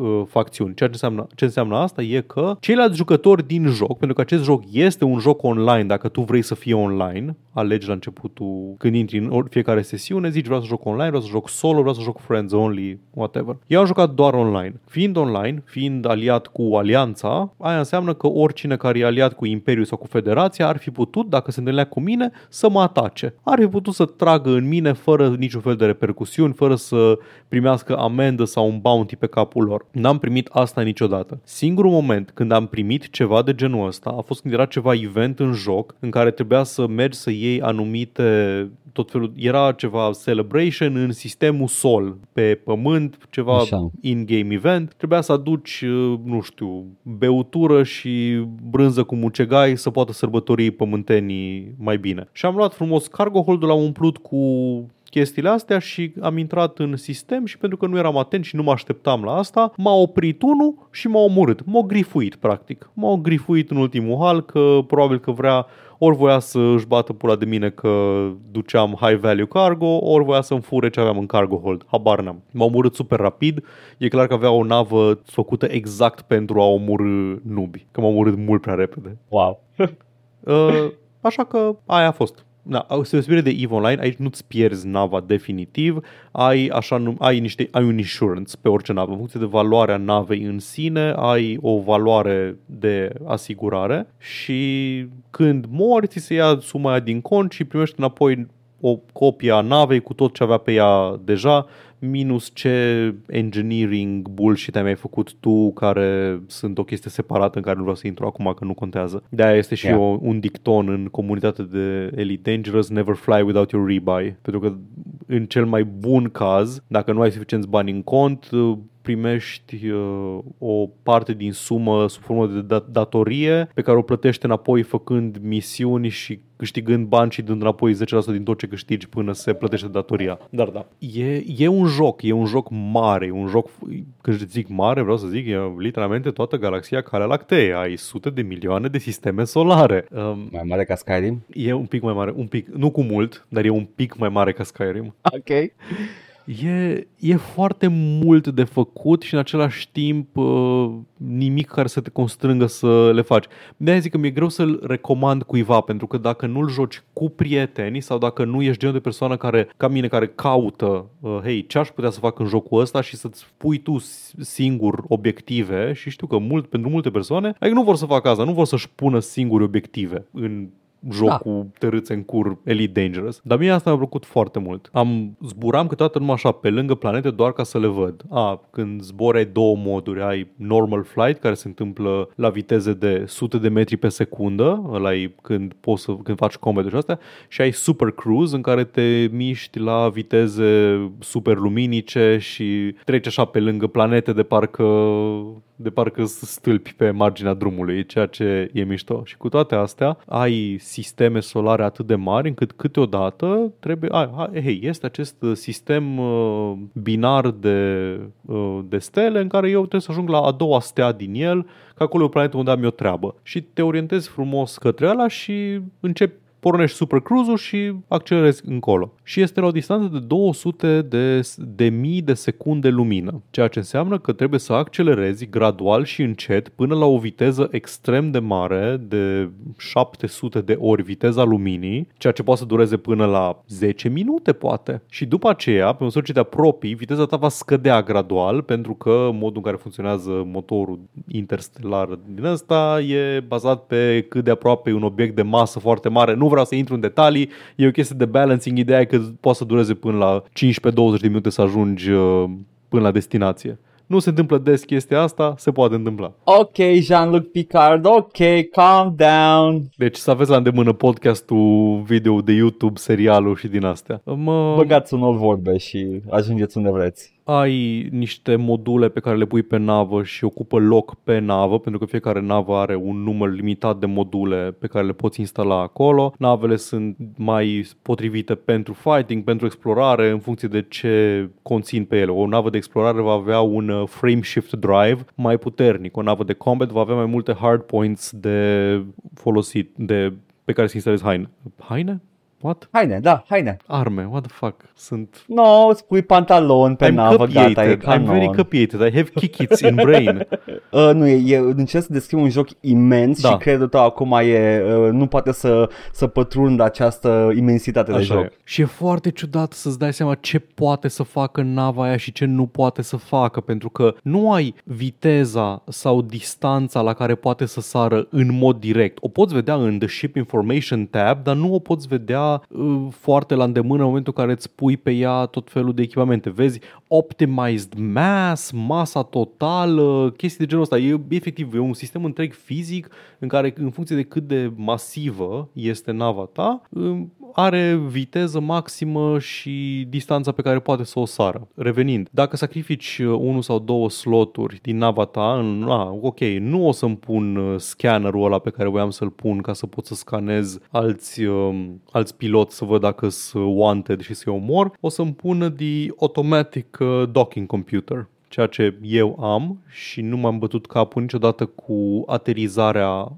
uh, facțiuni. Ceea ce înseamnă, ce înseamnă asta e că ceilalți jucători din joc, pentru că acest joc este un joc online, dacă tu vrei să fie online, alegi la începutul, când intri în fiecare sesiune, zici vreau să joc online, vreau să joc solo, vreau să joc friends only, whatever. Eu am jucat doar online. Fiind online, fiind aliat cu alianța, aia înseamnă că oricine care e aliat cu Imperiul sau cu Federația ar fi putut, dacă se întâlnea cu mine, să mă atace. Ar fi putut să tragă în mine fără niciun fel de repercusiuni, fără să primească amendă sau un bounty pe capul lor. N-am primit asta niciodată. Singurul moment când am primit ceva de genul ăsta a fost când era ceva event în joc în care trebuia să mergi să iei anumite tot felul, era ceva celebration în sistemul Sol, pe pământ, ceva Așa. in-game event. Trebuia să aduci, nu știu, beutură și brânză cu mucegai să poată sărbători pământenii mai bine. Și am luat frumos cargo hold l-am umplut cu chestiile astea și am intrat în sistem și pentru că nu eram atent și nu mă așteptam la asta, m-a oprit unul și m-a omorât. M-a grifuit, practic. M-a grifuit în ultimul hal că probabil că vrea ori voia să își bată pula de mine că duceam high value cargo, ori voia să-mi fure ce aveam în cargo hold. Habar n-am. M-a omorât super rapid. E clar că avea o navă făcută exact pentru a omorâ nubi. Că m-a omorât mult prea repede. Wow. uh, așa că aia a fost da, deosebire de EVE Online, aici nu-ți pierzi nava definitiv, ai, așa, ai, niște, ai un insurance pe orice navă. În funcție de valoarea navei în sine, ai o valoare de asigurare și când mori, ți se ia suma aia din cont și primești înapoi o copie a navei cu tot ce avea pe ea deja, minus ce engineering bullshit ai mai făcut tu, care sunt o chestie separată în care nu vreau să intru acum, că nu contează. De-aia este și yeah. o, un dicton în comunitatea de Elite Dangerous, never fly without your rebuy. Pentru că în cel mai bun caz, dacă nu ai suficienți bani în cont, primești uh, o parte din sumă sub formă de dat- datorie pe care o plătești înapoi făcând misiuni și câștigând bani și dând înapoi 10% din tot ce câștigi până se plătește datoria. Dar da, e, e un joc, e un joc mare, e un joc, când zic mare, vreau să zic, e literalmente toată galaxia Calea Lactee, ai sute de milioane de sisteme solare. Um, Mai mare ca Skyrim? e un pic mai mare, un pic, nu cu mult, dar e un pic mai mare ca Skyrim. Ok. E, e foarte mult de făcut și în același timp uh, nimic care să te constrângă să le faci. de zic că mi-e greu să-l recomand cuiva, pentru că dacă nu-l joci cu prieteni sau dacă nu ești genul de persoană care, ca mine, care caută, uh, hei, ce aș putea să fac în jocul ăsta și să-ți pui tu singur obiective și știu că mult, pentru multe persoane, adică nu vor să facă asta, nu vor să-și pună singuri obiective în jocul da. tărâțe în cur Elite Dangerous. Dar mie asta mi-a plăcut foarte mult. Am zburam câteodată numai așa pe lângă planete doar ca să le văd. A, când zbori ai două moduri. Ai normal flight care se întâmplă la viteze de sute de metri pe secundă, ăla e când poți să, când faci combat și astea, și ai super cruise în care te miști la viteze super luminice și treci așa pe lângă planete de parcă de parcă stâlpi pe marginea drumului, ceea ce e mișto. Și cu toate astea, ai sisteme solare atât de mari încât câteodată trebuie... A, hei, este acest sistem uh, binar de, uh, de stele în care eu trebuie să ajung la a doua stea din el, că acolo e o planetă unde am eu treabă. Și te orientezi frumos către ala și începi pornești super cruise și accelerezi încolo. Și este la o distanță de 200 de, de mii de secunde lumină, ceea ce înseamnă că trebuie să accelerezi gradual și încet până la o viteză extrem de mare, de 700 de ori viteza luminii, ceea ce poate să dureze până la 10 minute poate. Și după aceea, pe măsură ce te apropii, viteza ta va scădea gradual pentru că modul în care funcționează motorul interstelar din ăsta e bazat pe cât de aproape e un obiect de masă foarte mare. Nu vreau să intru în detalii, e o chestie de balancing, ideea e că poate să dureze până la 15-20 de minute să ajungi uh, până la destinație. Nu se întâmplă des chestia asta, se poate întâmpla. Ok, Jean-Luc Picard, ok, calm down. Deci să aveți la îndemână podcastul, video de YouTube, serialul și din astea. Mă... Băgați unor vorbe și ajungeți unde vreți ai niște module pe care le pui pe navă și ocupă loc pe navă, pentru că fiecare navă are un număr limitat de module pe care le poți instala acolo. Navele sunt mai potrivite pentru fighting, pentru explorare, în funcție de ce conțin pe ele. O navă de explorare va avea un uh, frame shift drive mai puternic, o navă de combat va avea mai multe hard points de folosit, de pe care să instalezi haine. Haine? What? Haine, da, haine. Arme, what the fuck? Sunt... No, spui pantalon pe I'm navă, gata, e canon. I'm very capiated, I have kikits in brain. uh, nu, e, e, încerc să descriu un joc imens da. și credul tău acum e, uh, nu poate să, să pătrundă această imensitate Așa de joc. E. Și e foarte ciudat să-ți dai seama ce poate să facă nava aia și ce nu poate să facă, pentru că nu ai viteza sau distanța la care poate să sară în mod direct. O poți vedea în The Ship Information tab, dar nu o poți vedea uh, foarte la îndemână în momentul în care îți pui pe ea tot felul de echipamente. Vezi optimized mass, masa totală, chestii de genul ăsta. E efectiv e un sistem întreg fizic în care în funcție de cât de masivă este nava ta, are viteză maximă și distanța pe care poate să o sară. Revenind, dacă sacrifici unul sau două sloturi din nava ta, în, a, ok, nu o să-mi pun uh, scannerul ăla pe care voiam să-l pun ca să pot să scanez alți, um, alți piloți să văd dacă sunt wanted și să-i omor, o să-mi pun de automatic uh, docking computer ceea ce eu am și nu m-am bătut capul niciodată cu aterizarea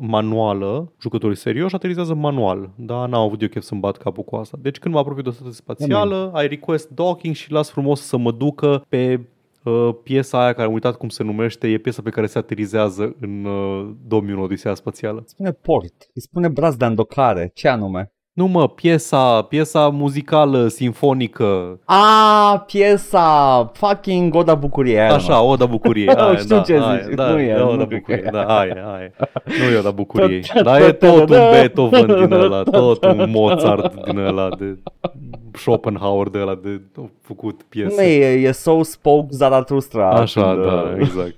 manuală, jucătorii serioși aterizează manual, dar n-au avut eu chef să-mi bat capul cu asta. Deci când mă apropii de o stație spațială, ai request docking și las frumos să mă ducă pe uh, piesa aia care am uitat cum se numește, e piesa pe care se aterizează în uh, 2001 Odisea Spațială. Spune port, îi spune braț de andocare, ce anume? Nu mă, piesa, piesa muzicală, sinfonică. A, piesa, fucking Oda Bucurie. Așa, Oda Bucurie. Aia, Știu da, ce aia, zici, da, nu e, Oda Bucurie. Da, aia, aia. Nu e Oda Bucurie. Dar e tot un Beethoven din ăla, tot un Mozart din ăla de Schopenhauer de ăla de făcut piese. Nu e, e So Spoke Zarathustra. Așa, da, exact.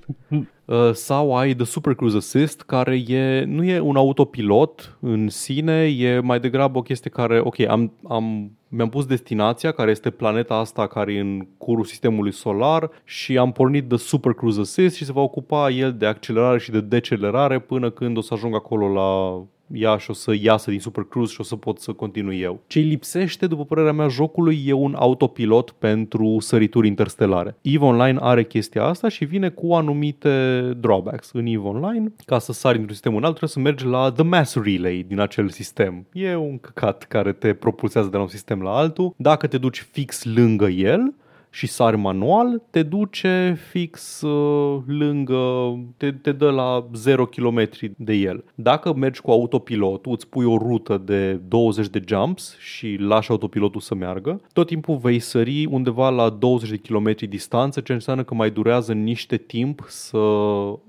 Uh, sau ai The Super Cruise Assist, care e, nu e un autopilot în sine, e mai degrabă o chestie care, ok, am, am mi-am pus destinația, care este planeta asta care e în curul sistemului solar și am pornit de Super Cruise Assist și se va ocupa el de accelerare și de decelerare până când o să ajung acolo la ea și o să iasă din Super Cruise și o să pot să continui eu. Ce lipsește, după părerea mea, jocului e un autopilot pentru sărituri interstelare. EVE Online are chestia asta și vine cu anumite drawbacks. În EVE Online, ca să sari într-un sistem în alt, trebuie să mergi la The Mass Relay din acel sistem. E un căcat care te propulsează de la un sistem la altul. Dacă te duci fix lângă el, și sari manual, te duce fix uh, lângă, te, te dă la 0 km de el. Dacă mergi cu autopilotul, îți pui o rută de 20 de jumps și lași autopilotul să meargă, tot timpul vei sări undeva la 20 de km distanță, ce înseamnă că mai durează niște timp să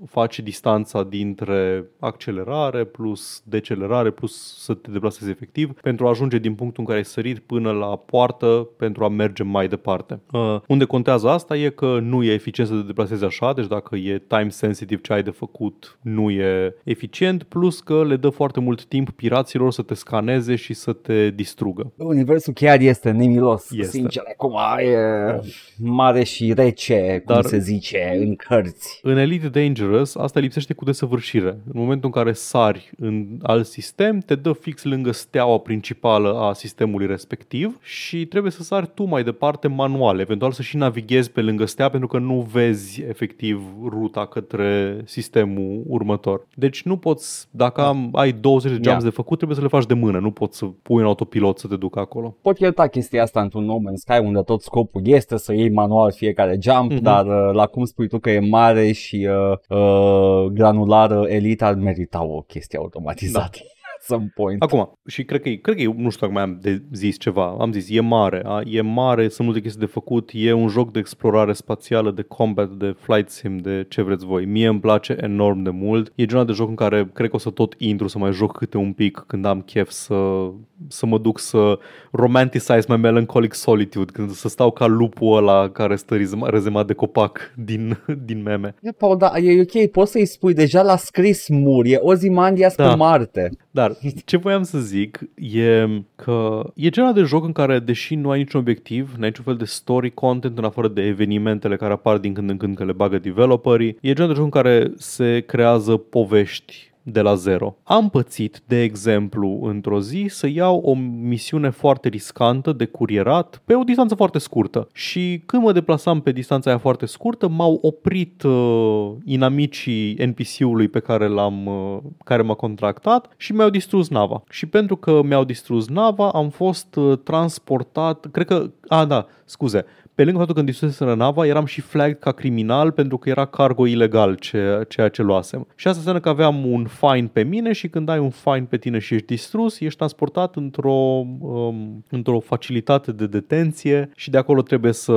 faci distanța dintre accelerare plus decelerare plus să te deplasezi efectiv pentru a ajunge din punctul în care ai sărit până la poartă pentru a merge mai departe. Uh, unde contează asta e că nu e eficient să te deplasezi așa, deci dacă e time sensitive ce ai de făcut nu e eficient, plus că le dă foarte mult timp piraților să te scaneze și să te distrugă. Universul chiar este nemilos, Este. sincer, acum e mare și rece, cum Dar- se zice, în cărți. În Elite Dangerous asta lipsește cu desăvârșire. În momentul în care sari în alt sistem, te dă fix lângă steaua principală a sistemului respectiv și trebuie să sari tu mai departe manual, eventual să și navighezi pe lângă stea pentru că nu vezi efectiv ruta către sistemul următor. Deci nu poți, dacă am, ai 20 de jumps Yeah. de făcut, trebuie să le faci de mână, nu poți să pui un autopilot să te ducă acolo. Pot ierta chestia asta într-un No Man's Sky unde tot scopul este să iei manual fiecare jump, Mhm. dar uh, la cum spui tu că e mare și uh, uh, granulară, Elite ar merita o chestie automatizată. At some point. Acum, și cred că, e- cred că e, nu știu dacă mai am de zis ceva, am zis, e mare, a? e mare, sunt multe chestii de făcut, e un joc de explorare spațială, de combat, de flight sim, de ce vreți voi. Mie îmi place enorm de mult. E genul de joc în care cred că o să tot intru să mai joc câte un pic când am chef să, să mă duc să romanticize my melancholic solitude, când să stau ca lupul ăla care stă rezema- rezemat de copac din, din meme. E, Paul, da, e ok, poți să-i spui deja la scris mur, e Ozymandias Da. pe Marte. Dar ce voiam să zic e că e genul de joc în care, deși nu ai niciun obiectiv, n-ai niciun fel de story content în afară de evenimentele care apar din când în când că le bagă developerii, e genul de joc în care se creează povești de la zero. Am pățit, de exemplu, într-o zi să iau o misiune foarte riscantă de curierat pe o distanță foarte scurtă. Și când mă deplasam pe distanța aia foarte scurtă, m-au oprit uh, inamicii NPC-ului pe care l-am uh, care m-a contractat și mi-au distrus nava. Și pentru că mi-au distrus nava, am fost uh, transportat, cred că, a, da, scuze, pe lângă faptul că îmi distruseseră nava, eram și flagged ca criminal pentru că era cargo ilegal ce, ceea ce luasem. Și asta înseamnă că aveam un fine pe mine și când ai un fine pe tine și ești distrus, ești transportat într-o, um, într-o facilitate de detenție și de acolo trebuie să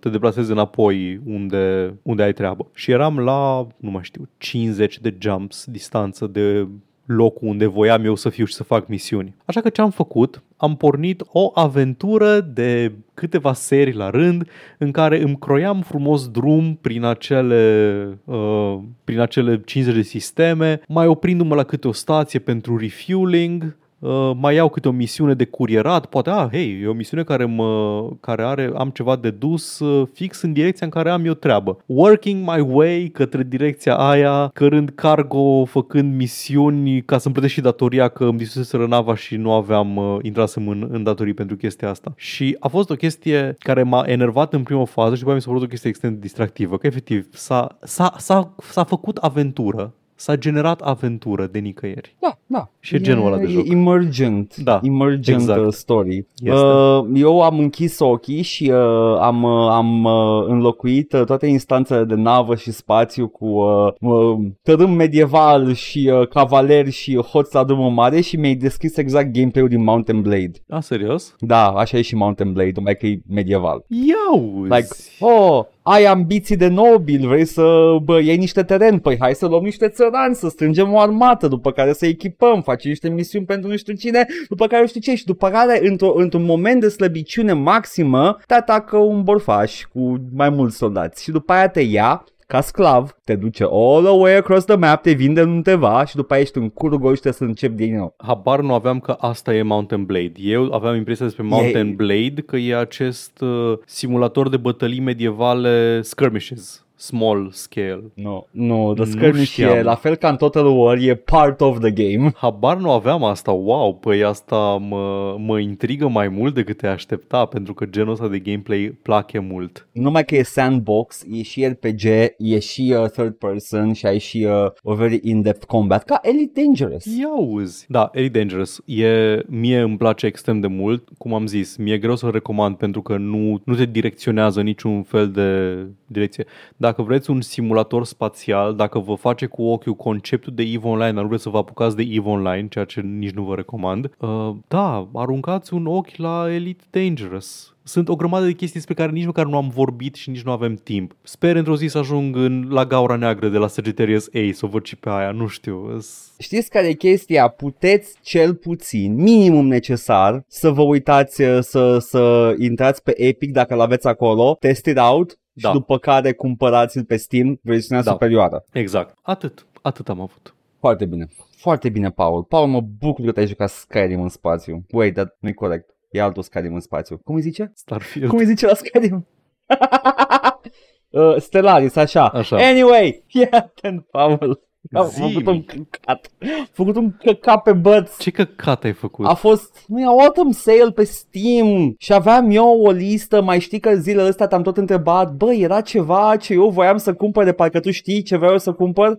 te deplasezi înapoi unde, unde ai treabă. Și eram la, nu mai știu, 50 de jumps distanță de locul unde voiam eu să fiu și să fac misiuni. Așa că ce am făcut? Am pornit o aventură de câteva serii la rând în care îmi croiam frumos drum prin acele, uh, prin acele 50 de sisteme, mai oprindu-mă la câte o stație pentru refueling, Uh, mai iau câte o misiune de curierat, poate, ah, hei, e o misiune care, mă, care are, am ceva de dus uh, fix în direcția în care am eu treabă. Working my way către direcția aia, cărând cargo, făcând misiuni ca să-mi plătesc și datoria că îmi distruseseră nava și nu aveam, uh, intrasem în, în datorii pentru chestia asta. Și a fost o chestie care m-a enervat în prima fază și după aia mi s-a părut o chestie extrem de distractivă, că efectiv s-a, s-a, s-a, s-a făcut aventură, s-a generat aventură de nicăieri. Da, da. Și e genul ăla de joc. Emergent. Da, Emergent exact. uh, story. Este. Uh, eu am închis ochii și uh, am, uh, am uh, înlocuit uh, toate instanțele de navă și spațiu cu uh, uh, tărâm medieval și uh, cavaleri și hoți la drumul mare și mi-ai descris exact gameplay-ul din Mountain Blade. A, serios? Da, așa e și Mountain Blade, numai că e medieval. Iau! Like, oh, ai ambiții de nobil, vrei să bă, iei niște teren, păi hai să luăm niște țărani, să strângem o armată, după care să echipăm, faci niște misiuni pentru nu știu cine, după care nu știu ce. Și după care într-o, într-un moment de slăbiciune maximă te atacă un borfaș cu mai mulți soldați și după aia te ia ca sclav, te duce all the way across the map, te vinde în undeva și după aia ești în curul gol și trebuie să începi din nou. Habar nu aveam că asta e Mountain Blade. Eu aveam impresia despre Mountain E- Blade că e acest uh, simulator de bătălii medievale skirmishes, small scale. Nu, no, the Nu skirmish știam. e la fel ca în Total War, e part of the game. Habar nu aveam asta, wow, păi asta mă, mă intrigă mai mult decât te aștepta, pentru că genul ăsta de gameplay place mult. Numai că e sandbox, e și RPG, e și uh, third person și ai și uh, o very in-depth combat, ca Elite Dangerous. Ia uzi. Da, Elite Dangerous. E, mie îmi place extrem de mult. Cum am zis, mi-e greu să-l recomand pentru că nu, nu te direcționează niciun fel de direcție. Dacă vreți un simulator spațial, dacă vă face cu ochiul conceptul de EVE Online, dar nu vreți să vă apucați de EVE Online, ceea ce nici nu vă recomand, uh, da, aruncați un ochi la Elite Dangerous. Sunt o grămadă de chestii despre care nici măcar nu am vorbit și nici nu avem timp. Sper într-o zi să ajung în, la gaura neagră de la Sagittarius A, să o văd și pe aia, nu știu. îs- Știți care e chestia? Puteți cel puțin, minimum necesar, să vă uitați, uh, să, să intrați pe Epic dacă l-aveți acolo, test it out Da. și după care cumpărați-l pe Steam, versiunea Da. superioară. Exact. Atât. Atât am avut. Foarte bine. Foarte bine, Paul. Paul, mă bucur că te-ai jucat Skyrim în spațiu. Wait, dar nu-i corect. E altul Skyrim în spațiu. Cum îi zice? Starfield. Cum îi zice la Skyrim? uh, Stellaris, așa. Așa. Anyway, fii atent, Paul. Am Zi-mi. făcut un căcat. Am făcut un căcat pe băț. Ce căcat ai făcut? A fost, nu e autumn sale pe Steam și aveam eu o listă, mai știi că zilele astea te-am tot întrebat, bă, era ceva ce eu voiam să cumpăr de parcă tu știi ce vreau eu să cumpăr?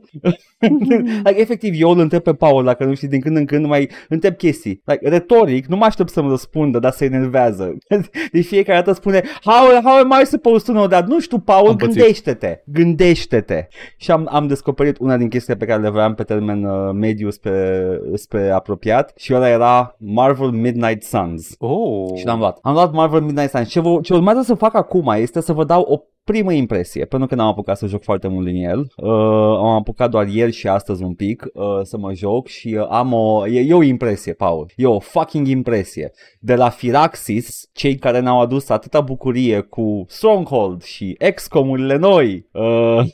like, efectiv, eu îl întreb pe Paul, dacă nu știi, din când în când mai întreb chestii. Like, retoric, nu mă aștept să-mi răspundă, dar se enervează. De fiecare dată spune, how, how am I supposed to know that? Nu știu, Paul, Am pățit. gândește-te, gândește-te. Și am, am descoperit una din chestiile pe care le vreau pe termen uh, mediu spre, spre apropiat și ăla era Marvel Midnight Suns. Oh. Și l-am luat. Am luat Marvel Midnight Suns. Ce, vă, ce urmează să fac acum este să vă dau o primă impresie, pentru că n-am apucat să joc foarte mult din el. Uh, am apucat doar ieri și astăzi un pic uh, să mă joc și uh, am o... E, e o impresie, Paul. E o fucking impresie. De la Firaxis, cei care ne-au adus atâta bucurie cu Stronghold și XCOM-urile noi, uh,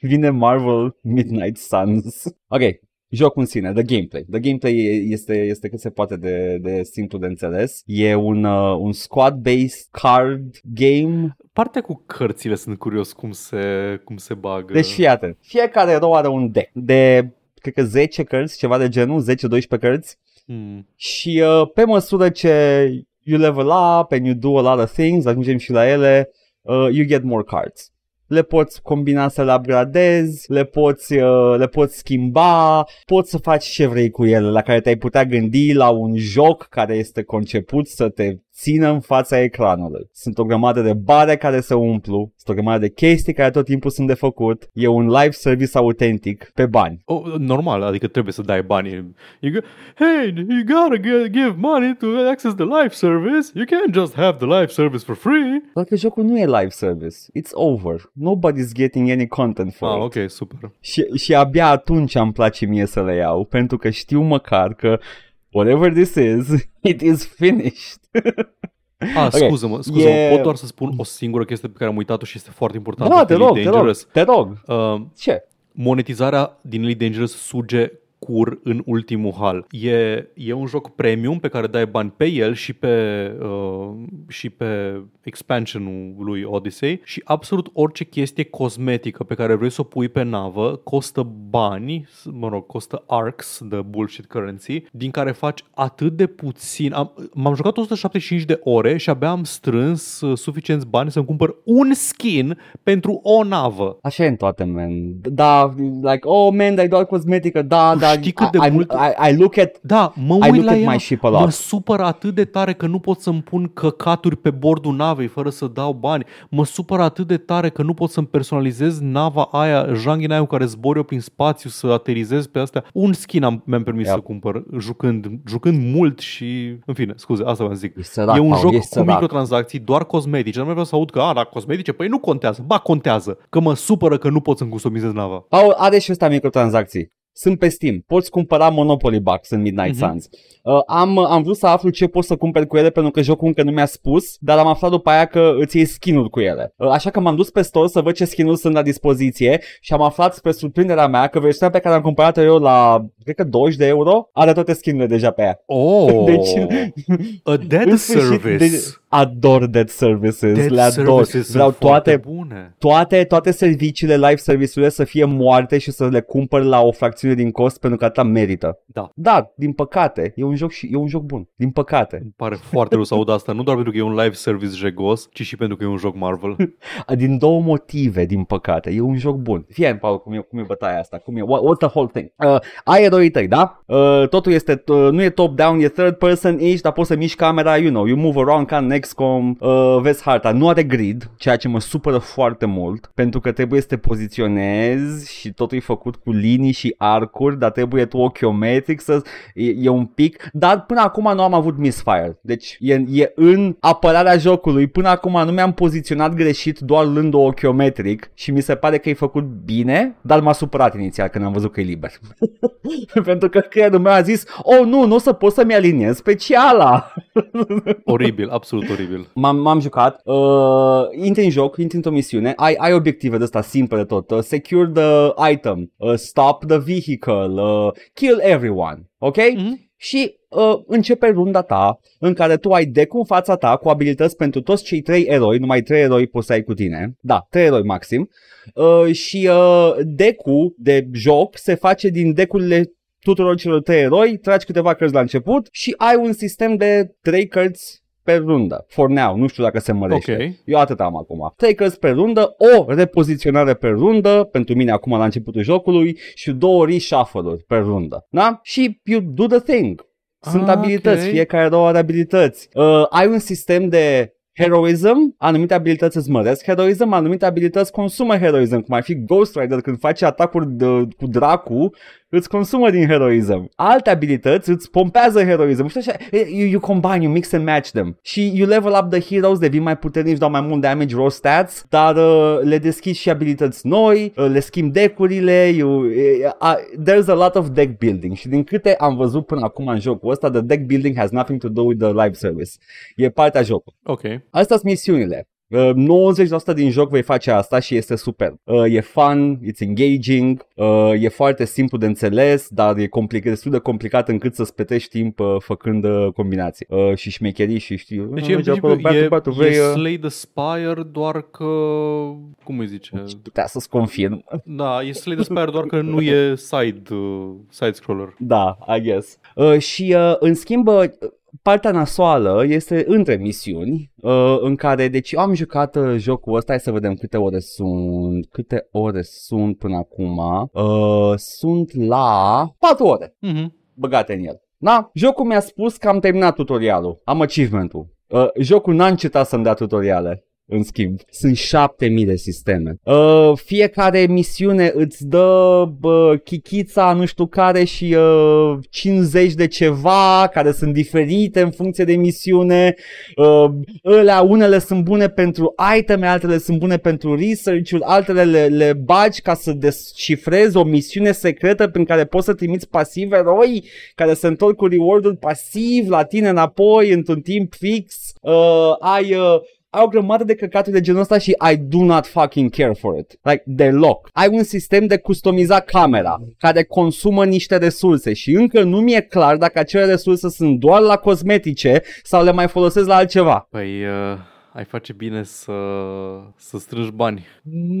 vine Marvel Midnight Suns. Ok, Jocul în sine, the gameplay. The gameplay e- este, este cât se poate de, de simplu de înțeles. E un, uh, un squad-based card game. Partea cu cărțile sunt curios cum se, cum se bagă. Deci fii atent. Fiecare erou are un deck de, cred că 10 cărți, ceva de genul, 10-12 cărți. Hmm. Și uh, pe măsură ce you level up and you do a lot of things, ajungem și la ele, uh, you get more cards. Le poți combina să le upgradezi, le poți, uh, le poți schimba, poți să faci ce vrei cu ele, la care te-ai putea gândi la un joc care este conceput să te țină în fața ecranului. Sunt o grămadă de bare care se umplu, sunt o grămadă de chestii care tot timpul sunt de făcut, e un live service autentic pe bani. Oh, normal, adică trebuie să dai bani. You go, hey, you gotta g- give money to access the live service. You can't just have the live service for free. Doar că jocul nu e live service. It's over. Nobody's getting any content for Ah, it. ok, super. Și, și abia atunci îmi place mie să le iau, pentru că știu măcar că whatever this is, it is finished. Ah, Ok, scuză-mă, scuză-mă. e- Pot doar să spun o singură chestie pe care am uitat-o și este foarte importantă. da, pe te rog, Elite te rog, Dangerous. te rog. Uh, Ce? monetizarea din Elite Dangerous suge cur în ultimul hal. E, e un joc premium pe care dai bani pe el și pe, uh, și pe expansionul lui Odyssey și absolut orice chestie cosmetică pe care vrei să o pui pe navă costă bani, mă rog, costă arcs de bullshit currency, din care faci atât de puțin. Am, m-am jucat 175 de ore și abia am strâns uh, suficienți bani să-mi cumpăr un skin pentru o navă. Așa e în toate, man. Da, like, oh, man, dar e doar cosmetică. Da, Tu dar știi cât de I, I, mult- I, I look at Da, mă I uit look la at ea, my ship a lot. mă supără atât de tare că nu pot să-mi pun căcaturi pe bordul navei fără să dau bani. Mă supără atât de tare că nu pot să-mi personalizez nava aia, janghina aia cu care zbor eu prin spațiu să aterizez pe astea. Un skin am, mi-am permis Yep. să cumpăr jucând, jucând mult și... În fine, scuze, asta v-am zic. E sărac, e un Paul, joc ești cu sărac. microtransacții, doar cosmetice. Nu mai vreau să aud că, a, da, cosmetice, păi nu contează. Ba, contează. Că mă supără că nu pot să-mi customizez nava. Paul are și ăsta microtransacții. Sunt pe Steam. Poți cumpăra Monopoly Box în Midnight Mhm. Suns. Uh, am, am vrut să aflu ce pot să cumperi cu ele pentru că jocul încă nu mi-a spus, dar am aflat după aia că îți iei skin-uri cu ele. Uh, așa că m-am dus pe store să văd ce skin-uri sunt la dispoziție și am aflat spre surprinderea mea că versiunea pe care am cumpărat-o eu la, cred că 20 de euro, are toate skin-urile deja pe ea. Oh, Deci- a dead În sfârșit, service. de- ador Dead Services, Dead le ador. services Vreau sunt foarte toate, bune. toate, toate serviciile, live serviciile să fie moarte și să le cumpăr la o fracțiune din cost pentru că atâta merită. Da. Da, din păcate, e un joc și e un joc bun, din păcate. Îmi pare foarte rău să aud asta, nu doar pentru că e un live service jegos, ci și pentru că e un joc Marvel. Din două motive, din păcate, e un joc bun. Fie, Paul, cum e, cum e bătaia asta, cum e, what, what's the whole thing? Uh, ai eroii tăi, da? Uh, totul este, uh, nu e top-down, e third person each, dar poți să miști camera, you know, you move around ca în XCOM, uh, vezi harta. Nu are grid, ceea ce mă supără foarte mult, pentru că trebuie să te poziționezi și totul e făcut cu linii și arcuri, dar trebuie tu ochiometric să... E, e un pic, dar până acum nu am avut misfire, deci e, e în apărarea jocului, până acum nu mi-am poziționat greșit doar luând ochiometric și mi se pare că e făcut bine, dar m-a supărat inițial când am văzut că e liber. pentru că creierul meu a zis, oh nu, nu o să pot să-mi aliniez speciala. Oribil, absolut oribil. M-am, m-am jucat, uh, intri în joc, intri într-o misiune, ai, ai obiective de astea simple de tot, uh, secure the item, uh, stop the vehicle, uh, kill everyone, ok? Mhm. Și uh, începe runda ta în care tu ai deck în fața ta cu abilități pentru toți cei trei eroi, numai trei eroi poți să ai cu tine, da, trei eroi maxim, uh, și uh, deck-ul de joc se face din deck-urile tuturor celor trei eroi, tragi câteva cărți la început și ai un sistem de trei cărți pe rundă. For now, nu știu dacă se mărește. Ok. Eu atât am acum. Trei cărți pe rundă, o repoziționare pe rundă, pentru mine acum la începutul jocului, și două reshuffle-uri pe rundă. Da? Și you do the thing. Sunt Ah, abilități, ok. fiecare două are abilități. Uh, ai un sistem de heroism, anumite abilități îți măresc heroism, anumite abilități consumă heroism, cum ar fi Ghost Rider când face atacuri de, cu dracu, îți consumă din heroism. Alte abilități îți pompează heroism. Știi așa, you, you combine, you mix and match them. Și you level up the heroes, devin mai puternici, dau mai mult damage, raw stats, dar uh, le deschizi și abilități noi, uh, le schimbi decurile, you, uh, uh, there's a lot of deck building. Și din câte am văzut până acum în jocul ăsta, the deck building has nothing to do with the live service. E partea jocului. Ok. Astea sunt misiunile. Uh, 90% din joc vei face asta și este super. Uh, e fun, it's engaging, uh, e foarte simplu de înțeles, dar e complicat, destul de complicat încât să-ți petești timp uh, făcând uh, combinații uh, și șmecherii și știu. Deci uh, e, în mergi principiu, acolo, e, batu, batu, e vei, uh, Slay the Spire, doar că... Cum îi zice? putea să-ți confirm. Da, e Slay the Spire, doar că nu e side, uh, side-scroller. Da, I guess. Uh, și uh, în schimb, uh, partea nasoală este între misiuni uh, în care, deci eu am jucat uh, jocul ăsta, hai să vedem câte ore sunt, câte ore sunt până acum. Uh, sunt la 4 ore Mhm. băgate în el. Da? Jocul mi-a spus că am terminat tutorialul, am achievement-ul. Uh, jocul n-a încetat să-mi dea tutoriale. În schimb, sunt 7000 de sisteme. Uh, fiecare misiune îți dă bă, chichița nu știu care și uh, 50 de ceva care sunt diferite în funcție de misiune. Uh, ălea, unele sunt bune pentru iteme, altele sunt bune pentru research-uri, altele le, le bagi ca să descifrezi o misiune secretă prin care poți să trimiți pasiv eroi care se întorc cu reward-ul pasiv la tine înapoi într-un timp fix. Uh, ai... Uh, ai o grămadă de căcaturi de genul ăsta și I do not fucking care for it. Like, deloc. Ai un sistem de customizat camera care consumă niște resurse și încă nu mi-e clar dacă acele resurse sunt doar la cosmetice sau le mai folosesc la altceva. Păi, uh, ai face bine să, să strângi bani.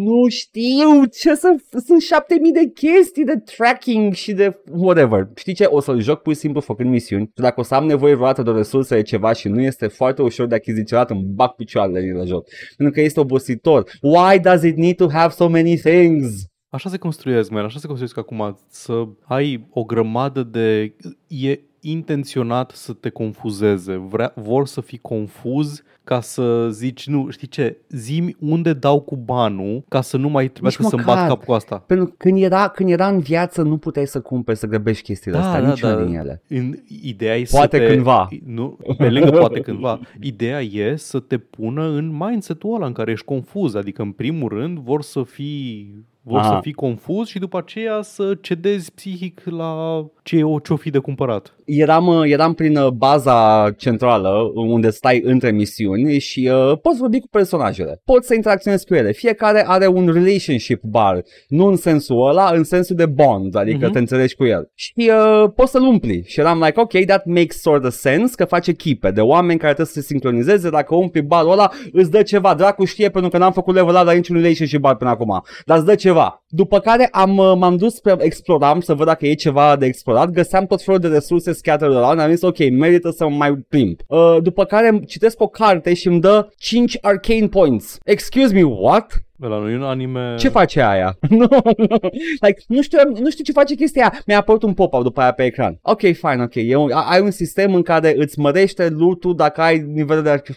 Nu știu ce să... Sunt 7000 de chestii de tracking și de whatever. Știi ce? O să-l joc pur și simplu făcând misiuni. Și dacă o să am nevoie vreodată de o resursă de ceva și nu este foarte ușor de achiziționat, îmi bag picioarele din la joc. Pentru că este obositor. Why does it need to have so many things? Așa se construiesc, man, așa se construiesc acum, să ai o grămadă de... E intenționat să te confuzeze, Vrea, vor să fii confuz ca să zici, nu, știi ce, zimi unde dau cu banul ca să nu mai trebuiască să-mi bat măcar. cap cu asta. Pentru că când era, când era în viață nu puteai să cumperi, să grăbești chestiile Da, astea, da, niciuna da. din ele. În, ideea e Poate să te, cândva. Nu, pe lângă poate cândva. Ideea e să te pună în mindset-ul ăla în care ești confuz. Adică, în primul rând, vor să fii Vor Aha. să fii confuz și după aceea să cedezi psihic la ce o ce-o fi de cumpărat. Eram, uh, eram prin uh, baza centrală unde stai între misiuni și uh, poți vorbi cu personajele. Poți să interacționezi cu ele. Fiecare are un relationship bar. Nu în sensul ăla, în sensul de bond, adică Mhm. uh-huh. te înțelegi cu el. Și uh, poți să-l umpli. Și eram like, ok, that makes sort of sense că face echipe de oameni care trebuie să se sincronizeze. Dacă umpli barul ăla, îți dă ceva. Dracu știe pentru că n-am făcut level up la niciun relationship bar până acum. Dar îți dă ceva. După care am, uh, m-am dus spre exploram să văd dacă e ceva de explorat. Găseam tot felul de resurse scattered around. Am zis, ok, merită să mă mai plimb. Uh, după care citesc o carte și îmi dă 5 arcane points. Excuse me, what? Ăla nu e un anime... Ce face aia? nu, nu. Like, nu, știu, nu știu ce face chestia aia. Mi-a apărut un pop-up după aia pe ecran. Ok, fine, ok. E un, ai un sistem în care îți mărește loot dacă ai nivelul de... archi-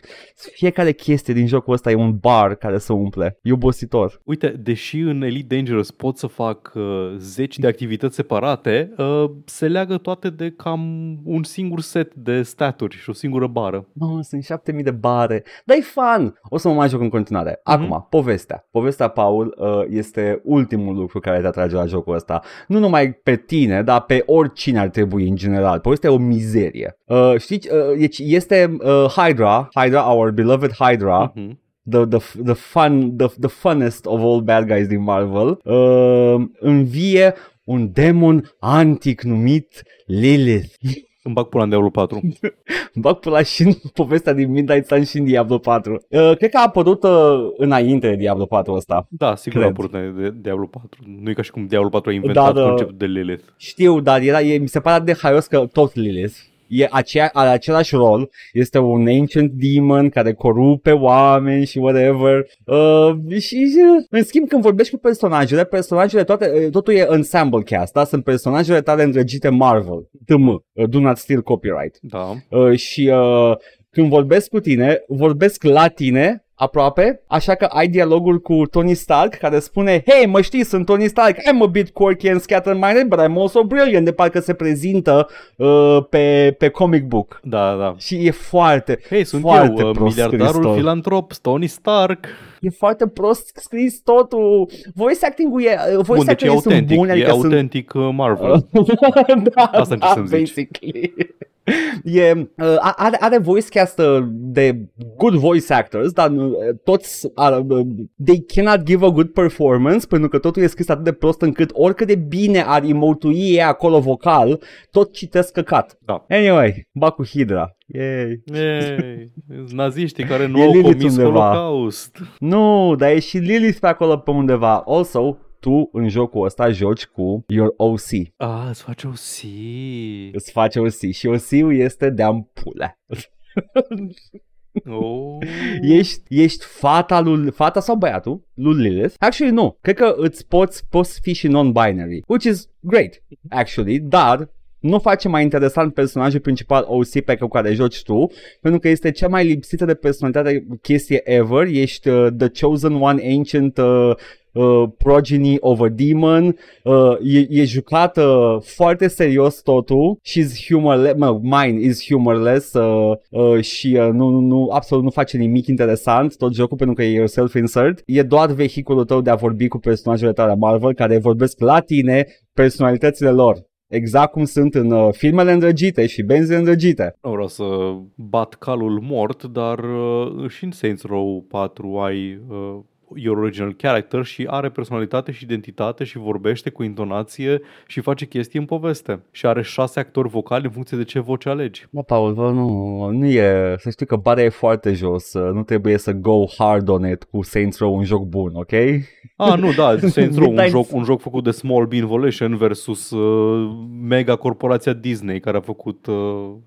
Fiecare chestie din jocul ăsta e un bar care se umple. E obositor. Uite, deși în Elite Dangerous pot să fac uh, zeci de activități separate, uh, se leagă toate de cam un singur set de staturi și o singură bară. Mamă, sunt 7000 de bare. Dar e fun. O să mă mai joc în continuare. Acum, povestea. Povestea, Paul, uh, este ultimul lucru care te atrage la jocul ăsta. Nu numai pe tine, dar pe oricine ar trebui în general. Povestea e o mizerie. Uh, știți, uh, deci este uh, Hydra, Hydra, our beloved Hydra, Mhm. the, the, the fun, the, the funnest of all bad guys din Marvel, uh, învie un demon antic numit Lilith. Îmi bag pula în Diablo 4. Bag pula și în povestea din Midnight Sun și în Diablo 4. Uh, cred că a apărut uh, înainte de Diablo 4 ăsta. Da, sigur Cred. a apărut înainte de Diablo 4. Nu e ca și cum Diablo 4 a inventat Da, da. conceptul de Lilith. Știu, dar era, e, mi se pare atât de haios că tot Lilith e aceea, are același rol, este un ancient demon care corupe oameni și whatever. Uh, și, și, în schimb, când vorbești cu personajele, personajele toate, uh, totul e ensemble cast, da? Sunt personajele tale îndrăgite Marvel, TM, uh, Do Not Steal Copyright. Da. Uh, și uh, când vorbesc cu tine, vorbesc la tine aproape, așa că ai dialogul cu Tony Stark care spune Hey, mă știi, sunt Tony Stark, I'm a bit quirky and scattered-minded, but I'm also brilliant, de parcă se prezintă uh, pe, pe comic book. Da, da. Și e foarte, Hei, sunt foarte eu, uh, prost miliardarul scris tot. filantrop, Tony Stark. E foarte prost scris totul. Voice acting-ul e, voice Bun, deci e acting sunt autentic, buni, adică e sunt autentic uh, Marvel. da, Asta încerc da, să-mi zici. basically. E, uh, are, are voice cast uh, de good voice actors, dar uh, toți are, uh, they cannot give a good performance pentru că totul e scris atât de prost încât oricât de bine ar emotui ei acolo vocal, tot citesc căcat. Da. Anyway, ba cu Hydra. Yay. Ei, naziștii care nu E au Lilith comis undeva. Holocaust. Nu, dar e și Lilith pe acolo pe undeva. Also, tu în jocul ăsta joci cu your OC. Ah, îți face o si. Îți face OC și OC-ul este de-am pule. Oh. Ești, ești fata, lui, fata sau băiatul lui Lilith? Actually, nu. Cred că îți poți, poți fi și non-binary, which is great, actually, dar nu face mai interesant personajul principal OC pe care joci tu, pentru că este cea mai lipsită de personalitate chestie ever. Ești uh, the chosen one ancient uh, uh, progeny of a demon. Uh, e, e jucat uh, foarte serios totul. She's humorless, mă, mine is humorless uh, uh, și uh, nu, nu, nu, absolut nu face nimic interesant tot jocul pentru că e self-insert. E doar vehiculul tău de a vorbi cu personajele tale Marvel care vorbesc la tine personalitățile lor. Exact cum sunt în uh, filmele îndrăgite și benzile îndrăgite. Nu vreau să bat calul mort, dar uh, și în Saints Row 4 ai uh, your original character și are personalitate și identitate și vorbește cu intonație și face chestii în poveste. Și are șase actori vocali în funcție de ce voce alegi. Mă, Paul, bă, nu, nu e, să știu că barea e foarte jos, uh, nu trebuie să go hard on it cu Saints Row un joc bun, ok? Ah, nu, da, Saints Row, un Midnight- joc, un joc făcut de Small Bean Volition versus uh, mega corporația Disney care a făcut, uh,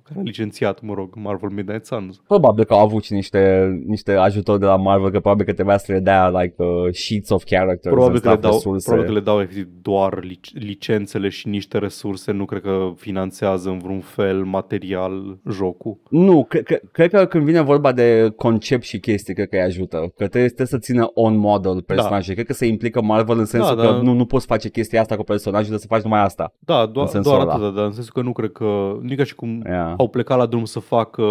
care a licențiat, mă rog, Marvel Midnight Suns. Probabil că au avut și niște, niște ajutori de la Marvel, că probabil că trebuia să le dea like uh, sheets of characters Probabil and că, le stuff, dau, resurse. probabil că le dau efectiv doar lic- licențele și niște resurse, nu cred că finanțează în vreun fel material jocul. Nu, cre- cre- cred că când vine vorba de concept și chestii, cred că îi ajută. Că trebuie, trebuie să țină on model personaje. Cred că se implică Marvel în sensul Da, că da. nu, nu poți face chestia asta cu personajul, trebuie să faci numai asta. Da, În doar, sensul doar ăla. atât, dar în sensul că nu cred că, nu e ca și cum Yeah. au plecat la drum să facă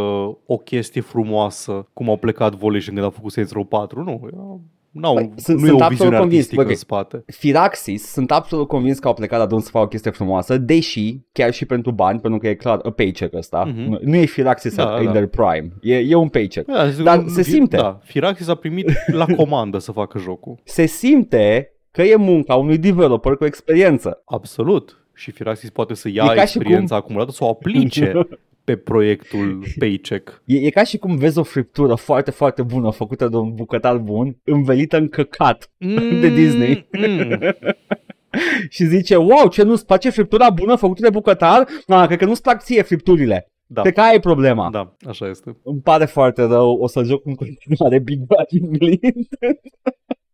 o chestie frumoasă, cum au plecat Volition când au făcut Saints Row 4, nu, era N-au, Băi, sunt- nu e sunt o absolut viziune convins, artistică bă, în spate. Firaxis sunt absolut convins că au plecat la drum să facă o chestie frumoasă, deși, chiar și pentru bani, pentru că e clar, a paycheck ăsta, Mhm. nu, nu e Firaxis Da, in da. their prime, e, e un paycheck. Da, zic, Dar nu- se Fi- simte. Da, Firaxis a primit la comandă să facă jocul. Se simte că e munca unui developer cu experiență. Absolut. Și Firaxis poate să ia E ca și experiența acumulată să o aplice pe proiectul Paycheck. E, e ca și cum vezi o friptură foarte, foarte bună făcută de un bucătar bun, învelită în căcat de Disney. Mm. și zice, wow, ce nu-ți place friptura bună făcută de bucătar? Ah, cred că nu-ți plac ție fripturile. Da. Cred că aia e problema. Da, așa este. Îmi pare foarte rău, o să joc în continuare Big Bad England.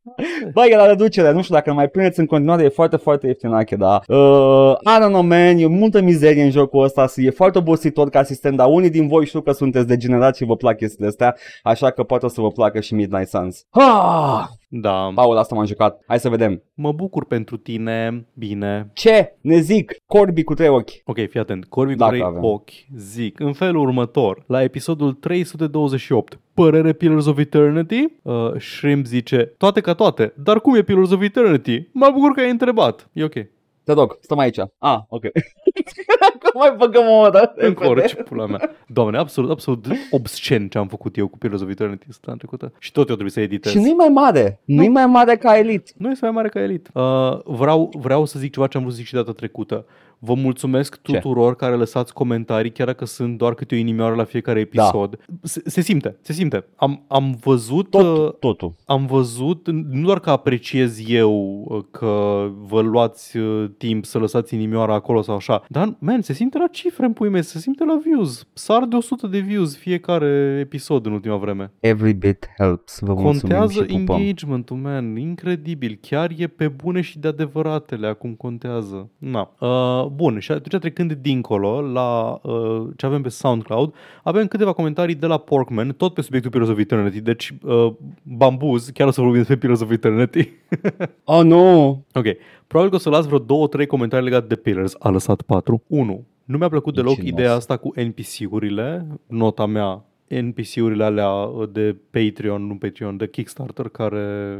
Băi, e la reducere, nu știu dacă îl mai prindeți în continuare, e foarte, foarte ieftinache, da. Uh, I don't know, man, e multă mizerie în jocul ăsta, e foarte obositor ca sistem, dar unii din voi știu că sunteți degenerați și vă plac chestiile astea, așa că poate o să vă placă și Midnight Suns. Ah, Da. Paul, asta m-am jucat. Hai să vedem. Mă bucur pentru tine. Bine. Ce? Ne zic, Corby cu trei ochi. Ok, fii atent. Corby cu Dacă trei avem. ochi zic în felul următor. La episodul 328, părere Pillars of Eternity? Uh, Shrimp zice, toate ca toate, dar cum e Pillars of Eternity? Mă bucur că ai întrebat. E ok. Te rog, stăm aici. Ah, ok. Cum mai băgăm o dată? Încă o ce pula mea. Doamne, absolut, absolut obscen ce am făcut eu cu Pillars of Eternity săptămâna trecută. Și tot eu trebuie să editez. Și nu-i mai mare. Nu-i mai mare ca Elite. Nu este mai mare ca Elite. Uh, vreau, vreau să zic ceva ce am vrut să zic și data trecută. Vă mulțumesc Ce? tuturor care lăsați comentarii, chiar dacă sunt doar câte o inimioară la fiecare episod. Se, se simte, se simte. Am, am văzut... uh, Tot, totul. am văzut, nu doar că apreciez eu uh, că vă luați uh, timp să lăsați inimioara acolo sau așa, dar, man, se simte la cifre în pui mei, se simte la views. Sar de 100 de views fiecare episod în ultima vreme. Every bit helps. Vă mulțumim Contează și pupăm. engagement-ul, man, incredibil. Chiar e pe bune și de adevăratele, acum contează. Na. Uh, bun, și atunci trecând dincolo la uh, ce avem pe SoundCloud, avem câteva comentarii de la Porkman, tot pe subiectul Pillars of Eternity, deci uh, bambuz, chiar o să vorbim despre Pillars of Eternity. Oh, nu! ok, probabil că o să las vreo două, trei comentarii legate de Pillars. A lăsat patru. 1. Nu mi-a plăcut deloc Nicinos. ideea asta cu NPC-urile, nota mea, NPC-urile alea de Patreon, nu Patreon, de Kickstarter, care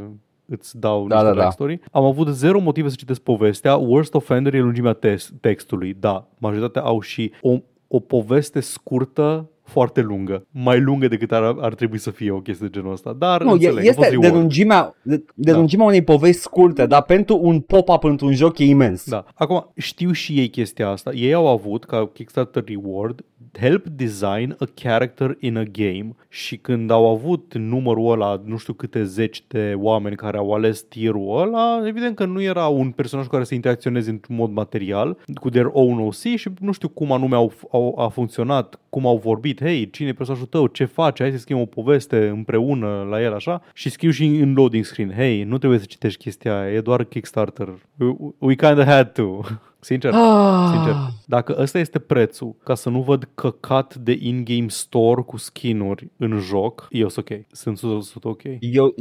îți dau Da, niște da, da. backstory. Am avut zero motive să citesc povestea. Worst offender e lungimea tes- textului. Da, majoritatea au și o, o poveste scurtă foarte lungă. Mai lungă decât ar, ar trebui să fie o chestie de genul ăsta. Dar Nu, e, înțeleg, a fost este de reward. lungimea, de, de Da. lungimea unei povești scurte, dar pentru un pop-up într-un joc e imens. Da. Acum, știu și ei chestia asta. Ei au avut, ca Kickstarter Reward, help design a character in a game și când au avut numărul ăla, nu știu câte zeci de oameni care au ales tirul ăla, evident că nu era un personaj cu care să interacționeze într-un mod material, cu their own OC și nu știu cum anume au, au, a funcționat, cum au vorbit, hei, cine e personajul tău, ce faci, hai să scriem o poveste împreună la el așa și scriu și în loading screen, hei, nu trebuie să citești chestia aia, e doar Kickstarter. We, we kinda had to. Sincer. Ah. Sincer, dacă ăsta este prețul ca să nu văd căcat de in-game store cu skin-uri în joc, eu sunt ok. Sunt 100% ok. Eu,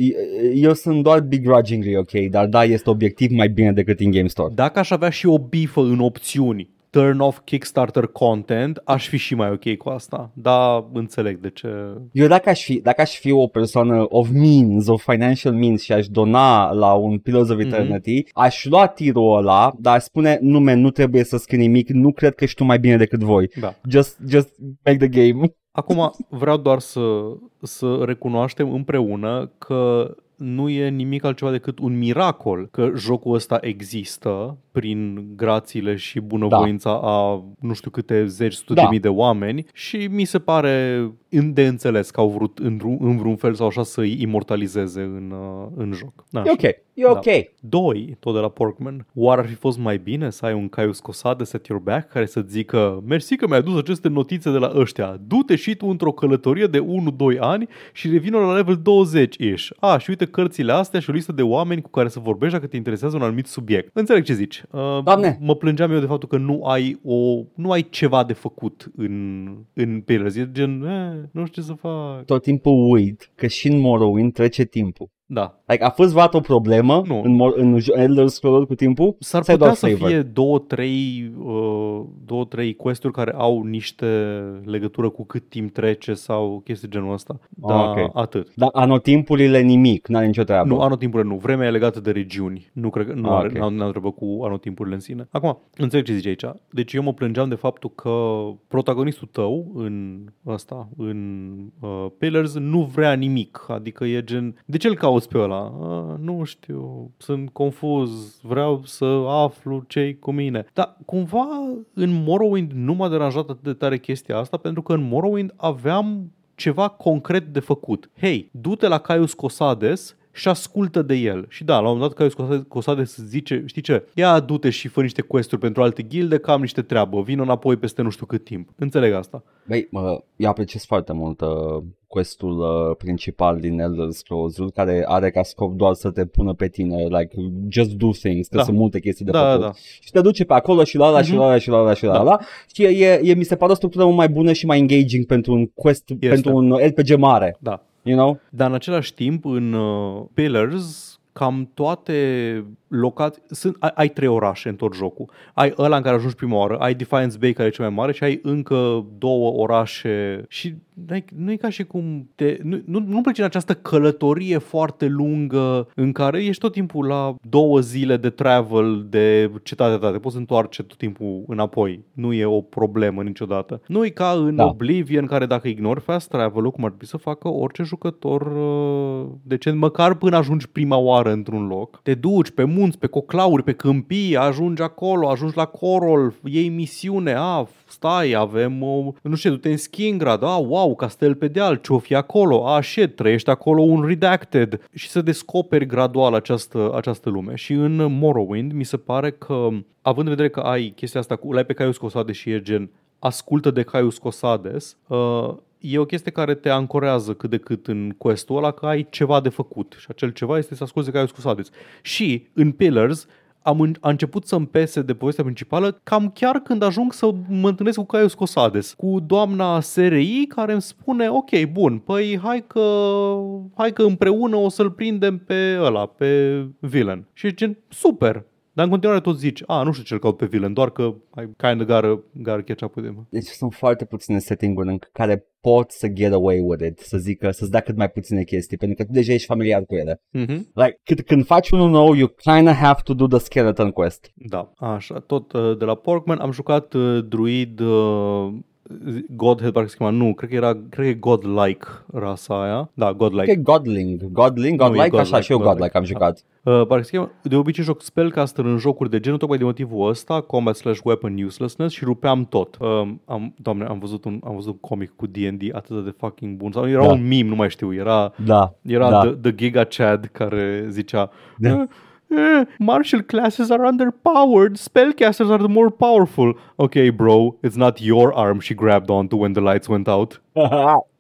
eu sunt doar begrudgingly ok, dar da, este obiectiv mai bine decât in Game Store. Dacă aș avea și o bifă în opțiuni, turn off Kickstarter content, aș fi și mai ok cu asta. Da, înțeleg de ce. Eu dacă aș fi, dacă aș fi o persoană of means, of financial means și aș dona la un Pillars of Mhm. Eternity, aș lua tirul ăla, dar aș spune, nume, nu trebuie să scrii nimic, nu cred că știu mai bine decât voi. Da. Just, just make the game. Acum vreau doar să, să recunoaștem împreună că nu e nimic altceva decât un miracol că jocul ăsta există prin grațiile și bunăvoința a nu știu câte zeci, sute Da. de mii de oameni și mi se pare de înțeles că au vrut în, vreun- în vreun fel sau așa să-i imortalizeze în, uh, în joc. Da, E ok, e ok. Doi, tot de la Porkman, oare ar fi fost mai bine să ai un Caius Cosat de set your back care să zică Mersi că mi-ai adus aceste notițe de la ăștia, du-te și tu într-o călătorie de 1-2 ani și revină la level 20-ish. A, și uite cărțile astea și o listă de oameni cu care să vorbești dacă te interesează un anumit subiect. Înțeleg ce zici. Uh, Doamne! Mă plângeam eu de faptul că nu ai, o, nu ai ceva de făcut în, în Pillars. E gen, eh, nu știu ce să fac. Tot timpul uit că și în Morrowind trece timpul. Da. Like, a fost vreodată o problemă Nu. în, mo- în jo- Elder Scrolls cu timpul? S-ar Sau e putea doar să flavor? fie două, trei, uh, două, trei quest-uri care au niște legătură cu cât timp trece sau chestii genul ăsta. Dar Ah, ok. atât. Dar anotimpurile nimic, n-are nicio treabă. Nu, anotimpurile nu. Vremea e legată de regiuni. Nu cred că nu Ah, are, ok. n-au, n-au treabă cu anotimpurile în sine. Acum, înțeleg ce zici aici. Deci eu mă plângeam de faptul că protagonistul tău în ăsta, în uh, Pillars, nu vrea nimic. Adică e gen, de ce îl cauți pe ăla? Uh, nu știu, sunt confuz, vreau să aflu ce cu mine. Dar cumva în Morrowind nu m-a deranjat atât de tare chestia asta pentru că în Morrowind aveam ceva concret de făcut. Hei, du-te la Caius Cosades și ascultă de el. Și da, la un moment dat Caius Cosades- Cosades zice, știi ce? Ia du-te și fă niște quest-uri pentru alte gilde, că am niște treabă, vin înapoi peste nu știu cât timp. Înțeleg asta. Băi, mă, eu apreciez foarte mult uh, questul uh, principal din Elder scrolls care are ca scop doar să te pună pe tine, like, just do things, că Da. sunt multe chestii de Da, făcut. da. Și te duce pe acolo și la ăla și Mhm. la ăla și la ăla și la Da. ăla. Și e, e, mi se pare o structură mult mai bună și mai engaging pentru un quest, pentru un RPG mare, Da. You know? Dar în același timp, în uh, Pillars, cam toate locații, sunt, ai, ai trei orașe în tot jocul. Ai ăla în care ajungi prima oară, ai Defiance Bay care e cel mai mare și ai încă două orașe și like, nu e ca și cum te, nu, nu, nu pleci în această călătorie foarte lungă în care ești tot timpul la două zile de travel de cetate ta, te poți întoarce tot timpul înapoi. Nu e o problemă niciodată. Nu e ca în Da. Oblivion care dacă ignori fast travel-ul, cum ar trebui să facă orice jucător uh, decent, măcar până ajungi prima oară într-un loc, te duci pe munți, pe coclauri, pe câmpii, ajungi acolo, ajungi la Corol, iei misiune, a, stai, avem, o, nu știu, du-te în Skingrad, a, wow, castel pe deal, ce-o fi acolo, a, shit, trăiește acolo un redacted și să descoperi gradual această, această lume. Și în Morrowind mi se pare că, având în vedere că ai chestia asta cu, l-ai pe Caius Cosades și e gen, ascultă de Caius Cosades, uh, e o chestie care te ancorează cât de cât în questul ăla că ai ceva de făcut și acel ceva este să asculti de Caius Cosades. Și în Pillars am în, a început să-mi pese de povestea principală cam chiar când ajung să mă întâlnesc cu Caius Cosades, cu doamna SRI care îmi spune, ok, bun, păi hai că, hai că împreună o să-l prindem pe ăla, pe villain. Și e gen, super, dar în continuare tot zici, a, nu știu ce-l caut pe villain, doar că I kind of gotta, gotta catch up with him. Deci sunt foarte puține setting-uri în care pot să get away with it, să zică, să-ți dea cât mai puține chestii, pentru că tu deja ești familiar cu ele. Mm-hmm. Like, cât, când faci unul nou, you kind of have to do the skeleton quest. Da, așa, tot uh, de la Porkman am jucat uh, druid uh, Godhead, parcă se chema, nu, cred că era, cred că e Godlike rasa aia. Da, Godlike. Like. Godling, Godling, Nu, e Godlike, așa godlike, și eu godlike. Godlike am jucat. Uh, parcă se cheamă, de obicei joc spellcaster în jocuri de genul tocmai de motivul ăsta, combat slash weapon uselessness și rupeam tot. Uh, am, doamne, am văzut un, am văzut un comic cu D&D atât de fucking bun. Sau era Da. un meme, nu mai știu, era, Da, era da. the, the Giga Chad care zicea Da. "Eh, eh, martial classes are underpowered, spellcasters are the more powerful. Ok, bro, it's not your arm she grabbed onto when the lights went out.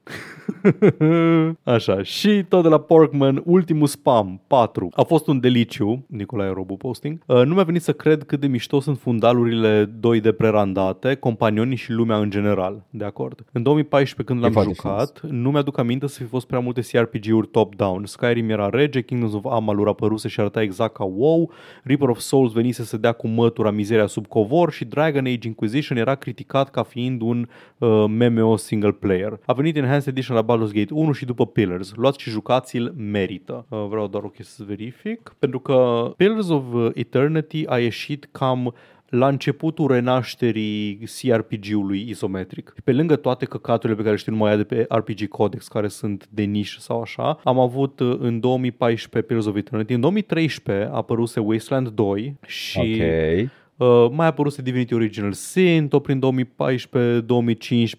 Așa, și tot de la Porkman, ultimul spam, 4. A fost un deliciu, Nicolae Robu posting. Uh, nu mi-a venit să cred cât de mișto sunt fundalurile 2D prerandate, companionii și lumea în general, de acord. În 2014 când E l-am foarte jucat, nu mi-aduc aminte să fi fost prea multe CRPG-uri top-down. Skyrim era rege, Kingdoms of Amalur apăruse și arăta exact ca WoW, Reaper of Souls venise să dea cu mătura mizeria sub covor și Dragon Age Inquisition era criticat ca fiind un uh, MMO single player. A venit Enhanced Edition la Baldur's Gate 1 și după Pillars. Luați și jucați-l, merită. Uh, vreau doar o chestie să verific, pentru că Pillars of uh, Eternity a ieșit cam la începutul renașterii CRPG-ului isometric. Pe lângă toate căcaturile pe care știu numai de pe RPG Codex, care sunt de nișă sau așa, am avut uh, în 2014 Pillars of Eternity, în 2013 a apăruse Wasteland 2 și Ok. Uh, mai a apărut Divinity Original Sin, tot prin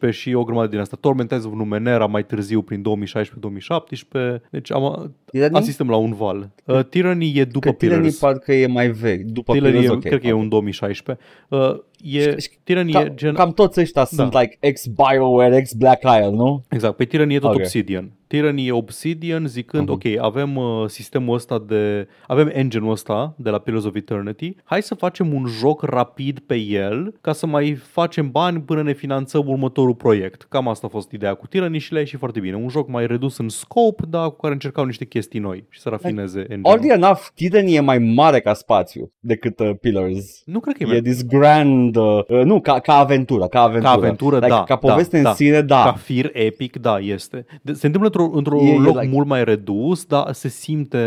2014-2015 și o grămadă din asta. Torment Eyes of Numenera mai târziu prin 2016-2017. Deci am, Tyranny? asistăm la un val. Uh, Tyranny e după Că Tyranny Pillars. parcă e mai vechi, după Tyranny Pillars, e, ok. cred că e un 2016. Uh, e, Tyranny Ca, e gen... Cam toți ăștia Da. sunt like ex-Bioware, ex-Black Isle, nu? Exact, pe Tyranny e tot Ok. Obsidian. Tyranny e Obsidian zicând, Mhm. ok, avem uh, sistemul ăsta de, avem engine-ul ăsta de la Pillars of Eternity, hai să facem un joc rapid pe el ca să mai facem bani până ne finanțăm următorul proiect. Cam asta a fost ideea cu Tyranny și le-a ieșit foarte bine. Un joc mai redus în scope, dar cu care încercau niște chestii noi și să rafineze engine-ul. Oddly enough, Tyranny e mai mare ca spațiu decât uh, Pillars. Nu cred că e, E mai... this grand, uh, uh, nu, ca, ca aventură, ca aventură. Ca aventură, like, da, Ca poveste da, în sine, da. Ca fir epic, da, este. De, se întâmplă într-un într E- e loc like- mult mai redus, dar se simte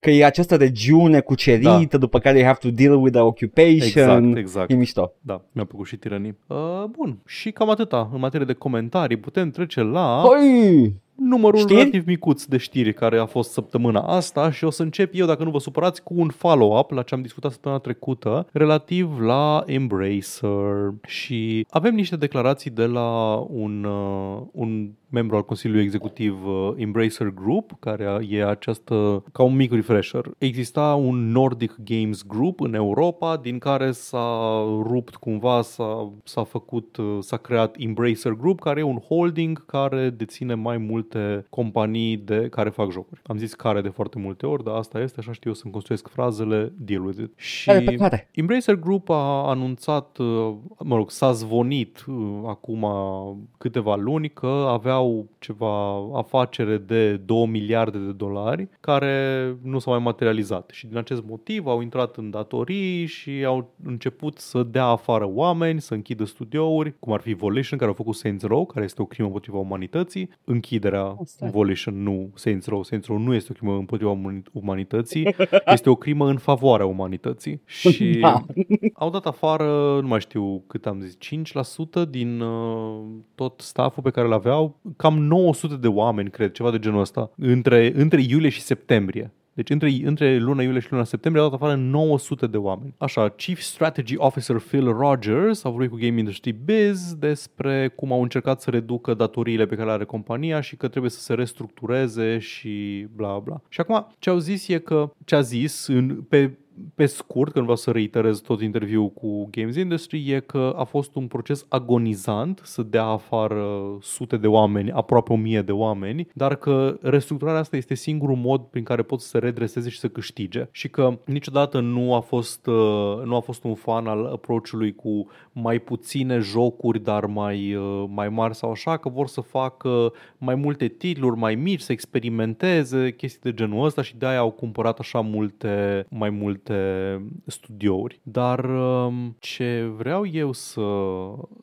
Că e această regiune cucerită, după care you have to deal with the occupation. Da. Exact, exact. E mișto. Da, mi-a plăcut și tiranii. Uh, bun, și cam atâta în materie de comentarii. Putem trece la Păi, numărul știri? relativ micuț de știri care a fost săptămâna asta și o să încep eu, dacă nu vă supărați, cu un follow-up la ce am discutat săptămâna trecută relativ la Embracer și avem niște declarații de la un, uh, un membru al Consiliului Executiv uh, Embracer Group, care e această, ca un mic refresher. Exista un Nordic Games Group în Europa, din care s-a rupt cumva, s-a, s-a făcut, uh, s-a creat Embracer Group, care e un holding care deține mai multe companii de care fac jocuri. Am zis care de foarte multe ori, dar asta este, așa știu eu să-mi construiesc frazele, deal with it. Și care pe care? Embracer Group a anunțat, uh, mă rog, s-a zvonit uh, acum câteva luni că aveau ceva afacere de 2 miliarde de dolari care nu s-au mai materializat și din acest motiv au intrat în datorii și au început să dea afară oameni, să închidă studiouri, cum ar fi Volition, care au făcut Saints Row, care este o crimă împotriva umanității, închiderea Asta e. Volition, nu Saints Row. Saints Row nu este o crimă împotriva umani- umanității, este o crimă în favoarea umanității. Și Da. au dat afară, nu mai știu cât am zis, 5% din uh, tot stafful pe care îl aveau, cam 900 de oameni, cred, ceva de genul ăsta, între, între iulie și septembrie. Deci între, între luna iulie și luna septembrie au dat afară 900 de oameni. Așa, Chief Strategy Officer Phil Rogers a vorbit cu Game Industry Biz despre cum au încercat să reducă datoriile pe care le are compania și că trebuie să se restructureze și bla bla. Și acum ce au zis e că ce a zis în, pe pe scurt, că nu vreau să reiterez tot interviul cu Games Industry, e că a fost un proces agonizant să dea afară sute de oameni, aproape o mie de oameni, dar că restructurarea asta este singurul mod prin care pot să se redreseze și să câștige și că niciodată nu a fost, uh, nu a fost un fan al approach-ului cu mai puține jocuri, dar mai, uh, mai mari sau așa, că vor să facă mai multe titluri mai mici, să experimenteze chestii de genul ăsta și de-aia au cumpărat așa multe, mai multe studiouri. Dar um, ce vreau eu să,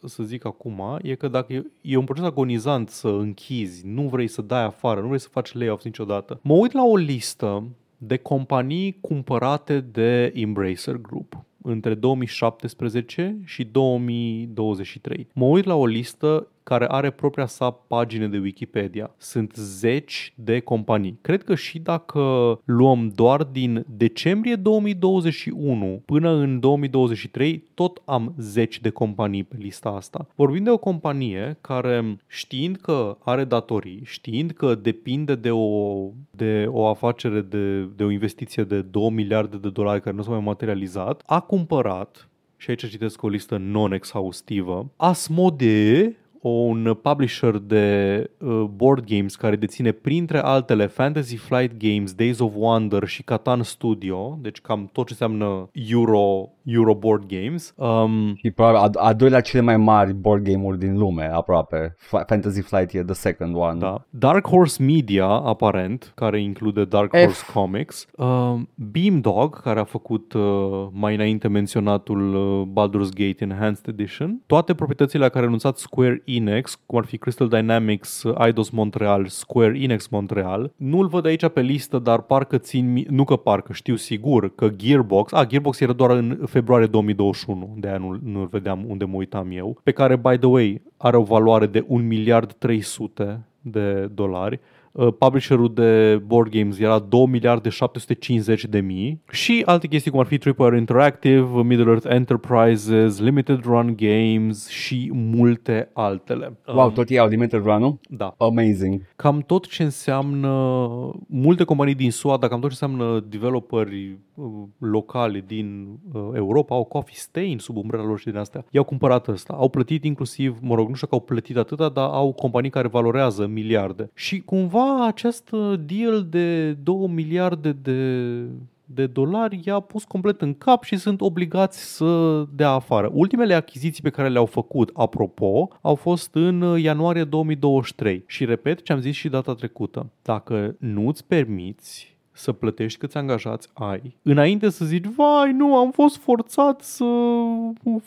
să zic acum e că dacă e, e un proces agonizant să închizi, nu vrei să dai afară, nu vrei să faci layoffs niciodată. Mă uit la o listă de companii cumpărate de Embracer Group între 2017 și 2023. Mă uit la o listă care are propria sa pagină de Wikipedia. Sunt zeci de companii. Cred că și dacă luăm doar din decembrie 2021 până în 2023, tot am zeci de companii pe lista asta. Vorbim de o companie care știind că are datorii, știind că depinde de o, de o afacere, de, de o investiție de 2 miliarde de dolari care nu s-a mai materializat, a cumpărat și aici citesc o listă non-exhaustivă, Asmodee, un publisher de uh, board games care deține printre altele Fantasy Flight Games, Days of Wonder și Catan Studio, deci cam tot ce înseamnă Euro, Euro board games. Um, Și probabil a, a doilea cele mai mari board game-uri din lume, aproape. F- Fantasy Flight e the second one. da. Dark Horse Media, aparent, care include Dark F. Horse Comics. Um, Beamdog, care a făcut uh, mai înainte menționatul uh, Baldur's Gate Enhanced Edition. Toate proprietățile la care a anunțat Square Enix, cum ar fi Crystal Dynamics, uh, Eidos Montreal, Square Enix Montreal. Nu-l văd aici pe listă, dar parcă țin, mi- nu că parcă, știu sigur că Gearbox, a, Gearbox era doar în februarie 2021, de aia nu, nu-l vedeam unde mă uitam eu, pe care, by the way, are o valoare de 1 miliard 300 de dolari. Uh, publisherul de board games era 2 miliarde 750 de mii și alte chestii cum ar fi Tripwire Interactive, Middle Earth Enterprises, Limited Run Games și multe altele. Wow, Um, tot ei au limited run Da. Amazing. Cam tot ce înseamnă multe companii din SUA, dar cam tot ce înseamnă developeri uh, locali din uh, Europa au Coffee Stain sub umbrela lor și din astea. I-au cumpărat ăsta. Au plătit inclusiv, mă rog, nu știu că au plătit atâta, dar au companii care valorează miliarde. Și cumva acest uh, deal de 2 miliarde de de dolari i-a pus complet în cap și sunt obligați să dea afară. Ultimele achiziții pe care le-au făcut, apropo, au fost în uh, ianuarie 2023. Și repet ce am zis și data trecută. Dacă nu îți permiți să plătești câți angajați ai, înainte să zici, vai, nu, am fost forțat să,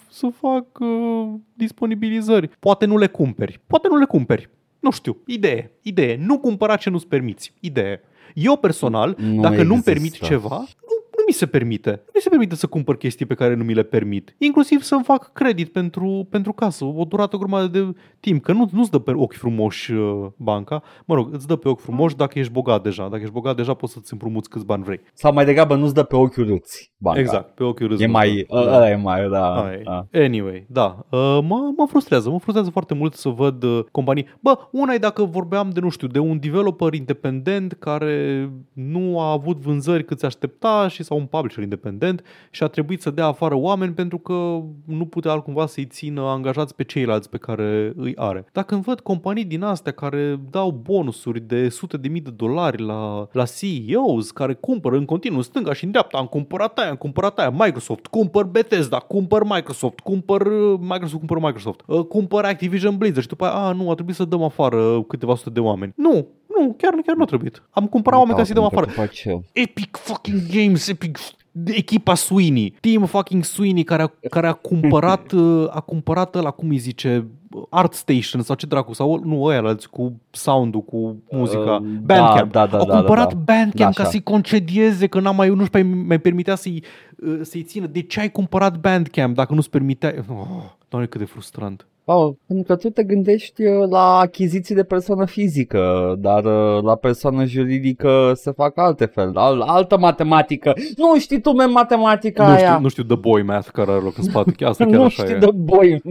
să fac uh, disponibilizări. Poate nu le cumperi. Poate nu le cumperi. Nu știu. Idee. Idee. Nu cumpăra ce nu-ți permiți. Idee. Eu personal, Nu dacă nu-mi există. permit ceva, nu, nu mi se permite. Nu mi se permite să cumpăr chestii pe care nu mi le permit. Inclusiv să-mi fac credit pentru, pentru casă, o durată o grămadă de timp. Că nu, nu-ți dă pe ochi frumoși uh, banca. Mă rog, îți dă pe ochi frumoși dacă ești bogat deja. Dacă ești bogat deja poți să-ți împrumuți câți bani vrei. Sau mai degrabă nu-ți dă pe ochi urâți banca. Exact, pe ochi râzi. E mai, da. ăla e mai, da. Ai. da. Anyway, da, uh, mă, mă frustrează, mă frustrează foarte mult să văd uh, companii. Bă, una e dacă vorbeam de, nu știu, de un developer independent care nu a avut vânzări cât se aștepta și sau un publisher independent și a trebuit să dea afară oameni pentru că nu putea altcumva să-i țină angajați pe ceilalți pe care îi are. Dacă îmi văd companii din astea care dau bonusuri de sute de mii de dolari la, la CEOs care cumpără în continuu în stânga și în dreapta, am cumpărat aia, am cumpărat aia, Microsoft, cumpăr Bethesda, cumpăr Microsoft, cumpăr uh, Microsoft, cumpăr Microsoft, uh, cumpăr Activision Blizzard și după aia, a, nu, a trebuit să dăm afară câteva sute de oameni. Nu, nu, chiar, chiar nu a trebuit. Am cumpărat oameni ca să-i dăm afară. După ce- Epic fucking Games, Epic echipa Sweeney, Team fucking Sweeney care a, care a cumpărat uh, a cumpărat la cum îi zice Art Station sau ce dracu sau nu ăia alți cu sound-ul, cu muzica, Uh, Bandcamp. da, da, Au da, cumpărat da, da. Bandcamp Da, ca așa. să-i concedieze că n-am mai, nu-și mai, mai permitea să-i, uh, să-i țină. De ce ai cumpărat Bandcamp dacă nu-ți permitea? Oh, doamne, cât de frustrant. Oh, pentru că tu te gândești uh, la achiziții de persoană fizică, dar uh, la persoană juridică se fac alte fel, al, altă matematică. Nu știi tu, me, matematica Nu aia. știu, nu știu The Boy Math care are loc în spate. Chiar asta chiar nu așa știi e. de boi.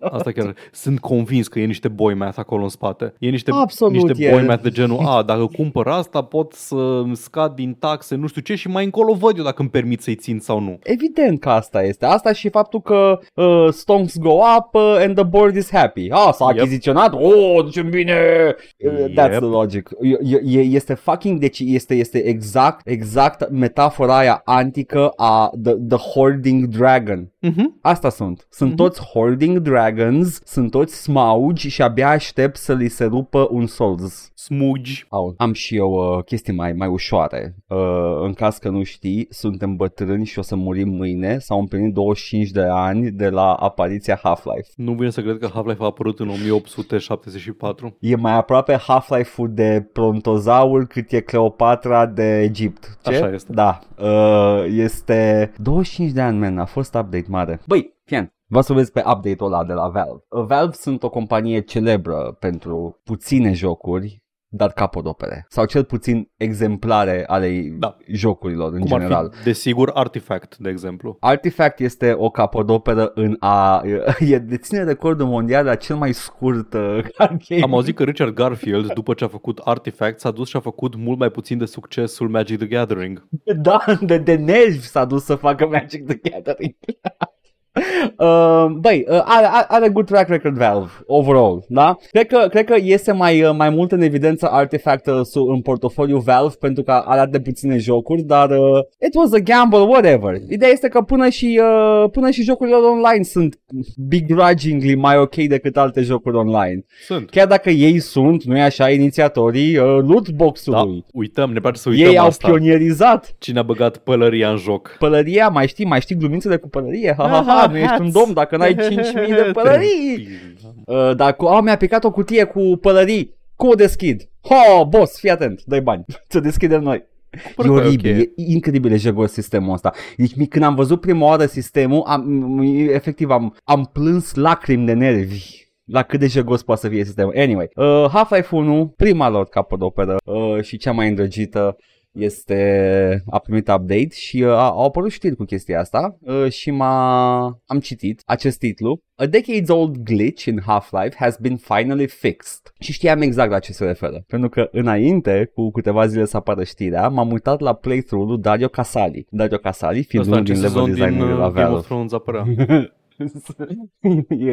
Asta chiar sunt convins că e niște boy math acolo în spate. E niște, Absolut niște e. boy math de genul, a, dacă cumpăr asta pot să îmi scad din taxe, nu știu ce și mai încolo văd eu dacă îmi permit să-i țin sau nu. Evident că asta este. Asta și faptul că uh, stonks go up uh, and the board is happy. Ah, s-a Yep. achiziționat? Oh, ce bine! Uh, That's Yep. the logic. E, e, este fucking, deci este, este exact, exact metafora aia antică a the, the hoarding dragon. Mhm. Asta sunt. Sunt Mhm. toți hoarding dragons, sunt toți smaugi și abia aștept să li se rupă un souls. Smugi. Au, am și eu uh, chestii mai, mai ușoare. Uh, în caz că nu știi, suntem bătrâni și o să murim mâine. S-au împlinit 25 de ani de la apariția Half-Life. Nu vine să cred că Half-Life a apărut în 1874. E mai aproape Half-Life-ul de Prontozaur cât e Cleopatra de Egipt. Ce? Așa este. Da. Uh, este 25 de ani, man. A fost update mare. Băi, fian. Vă să vezi pe update-ul ăla de la Valve. Uh, Valve sunt o companie celebră pentru puține jocuri, dar capodopere. Sau cel puțin exemplare ale Da. jocurilor în Cum general. ar fi, desigur, Artifact, de exemplu. Artifact este o capodoperă în a... E deține recordul mondial la cel mai scurt uh, card game. Am auzit că Richard Garfield, după ce a făcut Artifact, s-a dus și a făcut mult mai puțin de succesul Magic the Gathering. Da, de, de nervi s-a dus să facă Magic the Gathering. Uh, băi, uh, are, are- are good track record Valve, overall, da? Cred că, cred că iese mai, uh, mai mult în evidență Artifact uh, su- în portofoliu Valve pentru că are atât de puține jocuri, dar uh, it was a gamble, whatever. Ideea este că până și, uh, până și jocurile online sunt begrudgingly mai ok decât alte jocuri online. Sunt. Chiar dacă ei sunt, nu-i așa, inițiatorii uh, Da, lootbox-ului. uităm, ne place să uităm Ei au asta. pionierizat Cine a băgat pălăria în joc. pălăria, mai știi, mai știi glumințele cu pălărie, ha, ha, ha, nu ești un domn dacă n-ai 5.000 de pălării. Uh, dar cu, oh, mi-a picat o cutie cu pălării, cum o deschid? Ho, boss, fii atent, dai bani, să deschidem noi. Păi e că e oribil, ok. e incredibil de jegos sistemul ăsta. Deci mi- când am văzut prima oară sistemul, am, m- efectiv am, am plâns lacrimi de nervi. la cât de jegos poate să fie sistemul. Anyway, uh, Half-Life 1, prima lor capodoperă uh, și cea mai îndrăgită este, a primit update și uh, au apărut știri cu chestia asta uh, și m-a, am citit acest titlu. A decades old glitch in Half-Life has been finally fixed. Și știam exact la ce se referă. Pentru că înainte, cu câteva zile să apară știrea, m-am uitat la playthrough-ul lui Dario Casali. Dario Casali fiind unul din level designerii la uh, Game Valve. of Thrones apărea. e,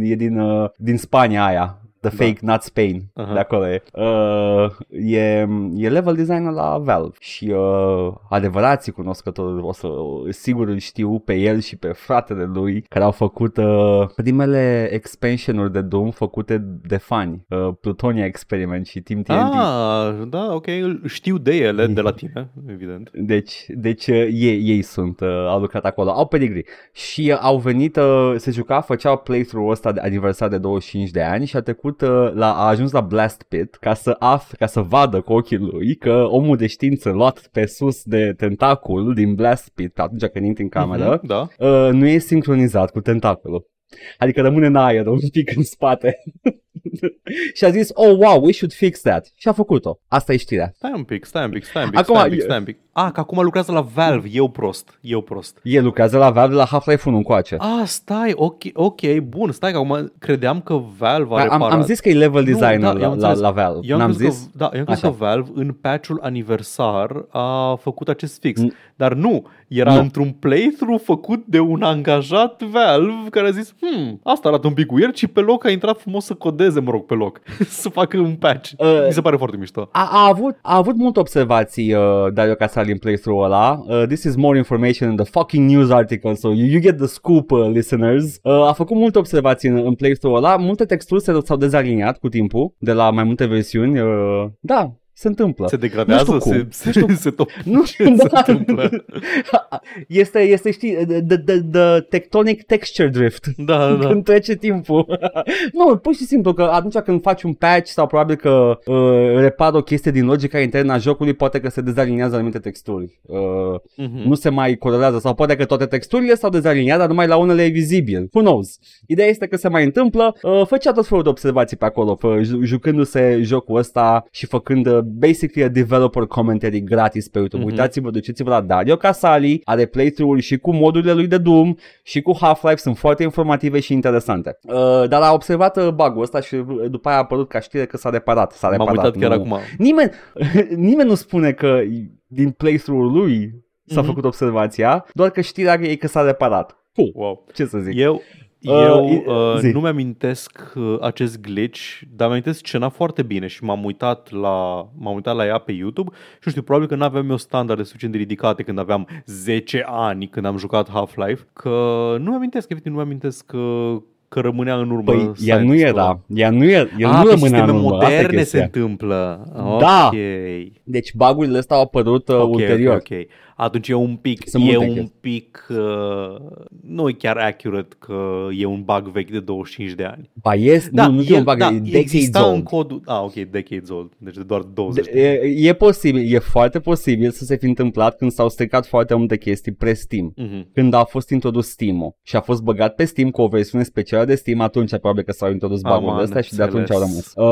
e din, uh, din Spania aia. The Da. fake, not Spain. Aha. De acolo e. Uh, e. E level designer la Valve și uh, adevărații cunoscători o să sigur îl știu pe el și pe fratele lui care au făcut uh, primele expansionuri de Doom făcute de fani. Uh, Plutonia Experiment și Team TNT. Ah, da, ok, îl- știu de ele, de la tine, evident. Deci, deci uh, ei, ei sunt, uh, au lucrat acolo, au pedigree și uh, au venit, uh, se juca, făceau playthrough-ul ăsta de aniversar de 25 de ani și a trecut, uh, la, a ajuns la Blast Pit ca să afle, ca să vadă cu ochii lui că omul de știință luat pe sus de tentacul din Blast Pit atunci când intri în cameră, Mhm, Da. uh, nu e sincronizat cu tentaculul. Adică rămâne în aer un pic în spate. și a zis, oh wow, we should fix that. Și a făcut-o. Asta e știrea. Stai un pic, stai un pic, stai un pic, Acum, stai un pic, e- stai un pic. Ah, că acum lucrează la Valve, eu prost, eu prost. El lucrează la Valve la Half-Life 1 încoace. Ah, stai, ok, ok, bun, stai că acum credeam că Valve a Am, reparat. am zis că e level Nu, designer da, la, eu am la, înțeles. la Valve. Eu am N-am crezut zis? Că, da, eu am crezut Așa. că Valve în patch-ul aniversar a făcut acest fix. N- Dar nu, era Nu. într-un playthrough făcut de un angajat Valve care a zis, hmm, asta arată un pic weird și pe loc a intrat frumos să codeze, mă rog, pe loc, să facă un patch. Uh, Mi se pare foarte mișto. A, a, avut, a avut multe observații uh, Dario Casali în playthrough ăla. Uh, this is more information in the fucking news article, so you, you get the scoop, uh, listeners. Uh, a făcut multe observații în, în playthrough ăla. Multe texturi se, s-au dezaliniat cu timpul de la mai multe versiuni. Uh, da, se întâmplă. Se degradează, nu știu cum. se, se, se top. Nu Ce se da. întâmplă? Este, este, știi, the, the, the tectonic texture drift. Da, da. când trece timpul. nu, pur și simplu că atunci când faci un patch sau probabil că uh, repar o chestie din logica internă a jocului, poate că se dezaliniază anumite texturi. Uh, Mhm. nu se mai corelează sau poate că toate texturile s-au dezaliniat, dar numai la unele e vizibil. Who knows? Ideea este că se mai întâmplă. Uh, făcea tot felul de observații pe acolo, fă, ju- jucându-se jocul ăsta și făcând uh, basically a developer commentary gratis pe YouTube. Mhm. Uitați-vă, duceți-vă la Dario Casali, are playthrough-uri și cu modurile lui de Doom și cu Half-Life, sunt foarte informative și interesante. Uh, dar a observat uh, bug-ul ăsta și uh, după aia a apărut ca știre că s-a reparat. S-a M-am reparat uitat chiar nu- acum. Nimeni, nimeni nu spune că din playthrough-ul lui s-a Mhm. făcut observația, doar că știrea e că s-a reparat. Puh, Wow. ce să zic. Eu, Uh, eu i- uh, zi. nu mi-amintesc uh, acest glitch, dar mi-amintesc scena foarte bine și m-am uitat la, m-am uitat la ea pe YouTube și nu știu, probabil că nu aveam eu standarde suficient de ridicate când aveam 10 ani când am jucat Half-Life, că nu mi-amintesc, efectiv nu mi-amintesc că, că rămânea în urmă Păi, ea nu scientist-ul ăla. era, ea nu era, el ah, nu pe rămânea în sisteme urmă, asta e moderne se chestia. întâmplă. Da. Ok. Deci bugurile astea au apărut uh, Ok, ulterior. ok, ok. Atunci e un pic, Sunt e multe un chestii. pic, uh, nu e chiar accurate că e un bug vechi de 25 de ani. Ba, yes, nu, nu e un bug, da, e decades exista în old. codul, ah, ok, decades old, deci de doar 20 De, de ani. e, e posibil, e foarte posibil să se fi întâmplat când s-au stricat foarte multe chestii pre-Steam. Mhm. Când a fost introdus Steam-ul și a fost băgat pe Steam cu o versiune specială de Steam, atunci probabil că s-au introdus Am bug-urile astea și de atunci au înțeles. rămas.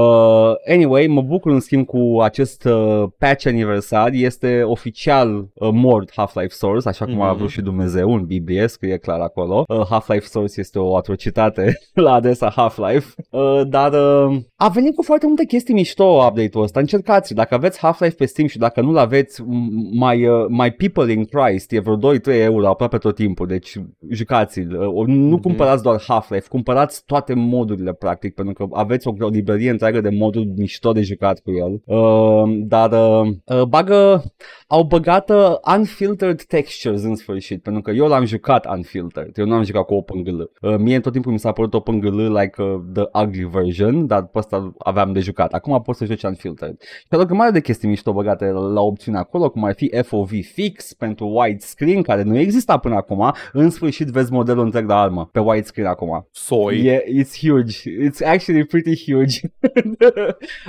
Uh, anyway, mă bucur în schimb cu acest uh, patch aniversar, este oficial uh, mort Half-Life Source, așa cum a Mhm. vrut și Dumnezeu în Biblie, scrie clar acolo. Uh, Half-Life Source este o atrocitate la adresa Half-Life, uh, dar uh, a venit cu foarte multe chestii mișto update-ul ăsta. Încercați, dacă aveți Half-Life pe Steam și dacă nu-l aveți, m- my, uh, my people in Christ, e vreo 2-3 euro aproape tot timpul, deci jucați-l. Uh, nu Mhm. cumpărați doar Half-Life, cumpărați toate modurile practic, pentru că aveți o, o librărie întreagă de moduri mișto de jucat cu el. Uh, dar uh, uh, bagă, au băgat uh, unfiltered textures în sfârșit, pentru că eu l-am jucat unfiltered, eu nu am jucat cu OpenGL. Uh, mie tot timpul mi s-a părut OpenGL like uh, the ugly version, dar pe ăsta aveam de jucat. Acum poți să joci unfiltered. Și au o grămadă de chestii mișto băgate la opțiunea acolo, cum ar fi FOV fix pentru widescreen, care nu exista până acum. În sfârșit vezi modelul întreg de armă pe widescreen acum. Soi. Yeah, it's huge. It's actually pretty huge.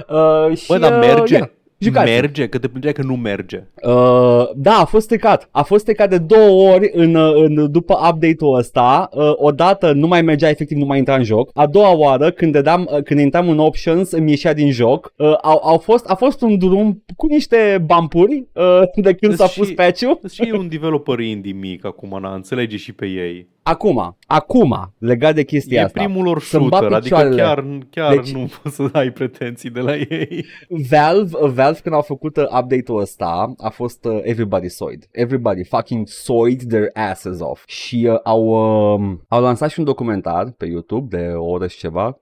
uh, și, Bă, dar uh, merge. yeah. Jucați. Merge? Că te plângeai că nu merge. Uh, da, a fost stricat. A fost stricat de două ori în, uh, în, după update-ul ăsta. Uh, odată nu mai mergea, efectiv nu mai intra în joc. A doua oară, când, dădeam, uh, când intram în options, îmi ieșea din joc. Uh, au, au fost, a fost un drum cu niște bampuri uh, de când s-a Și- pus patch-ul. Și e un developer indie mic acum, na, înțelege și pe ei. Acum, acum, legat de chestia E asta. primul lor Să-mi bat shooter, adică picioarele. chiar, chiar Deci- nu poți să ai pretenții de la ei. Valve, uh, Valve când au făcut uh, update-ul ăsta a fost uh, everybody soid. Everybody fucking soid their asses off. Și uh, au, uh, au lansat și un documentar pe YouTube de o oră și ceva uh,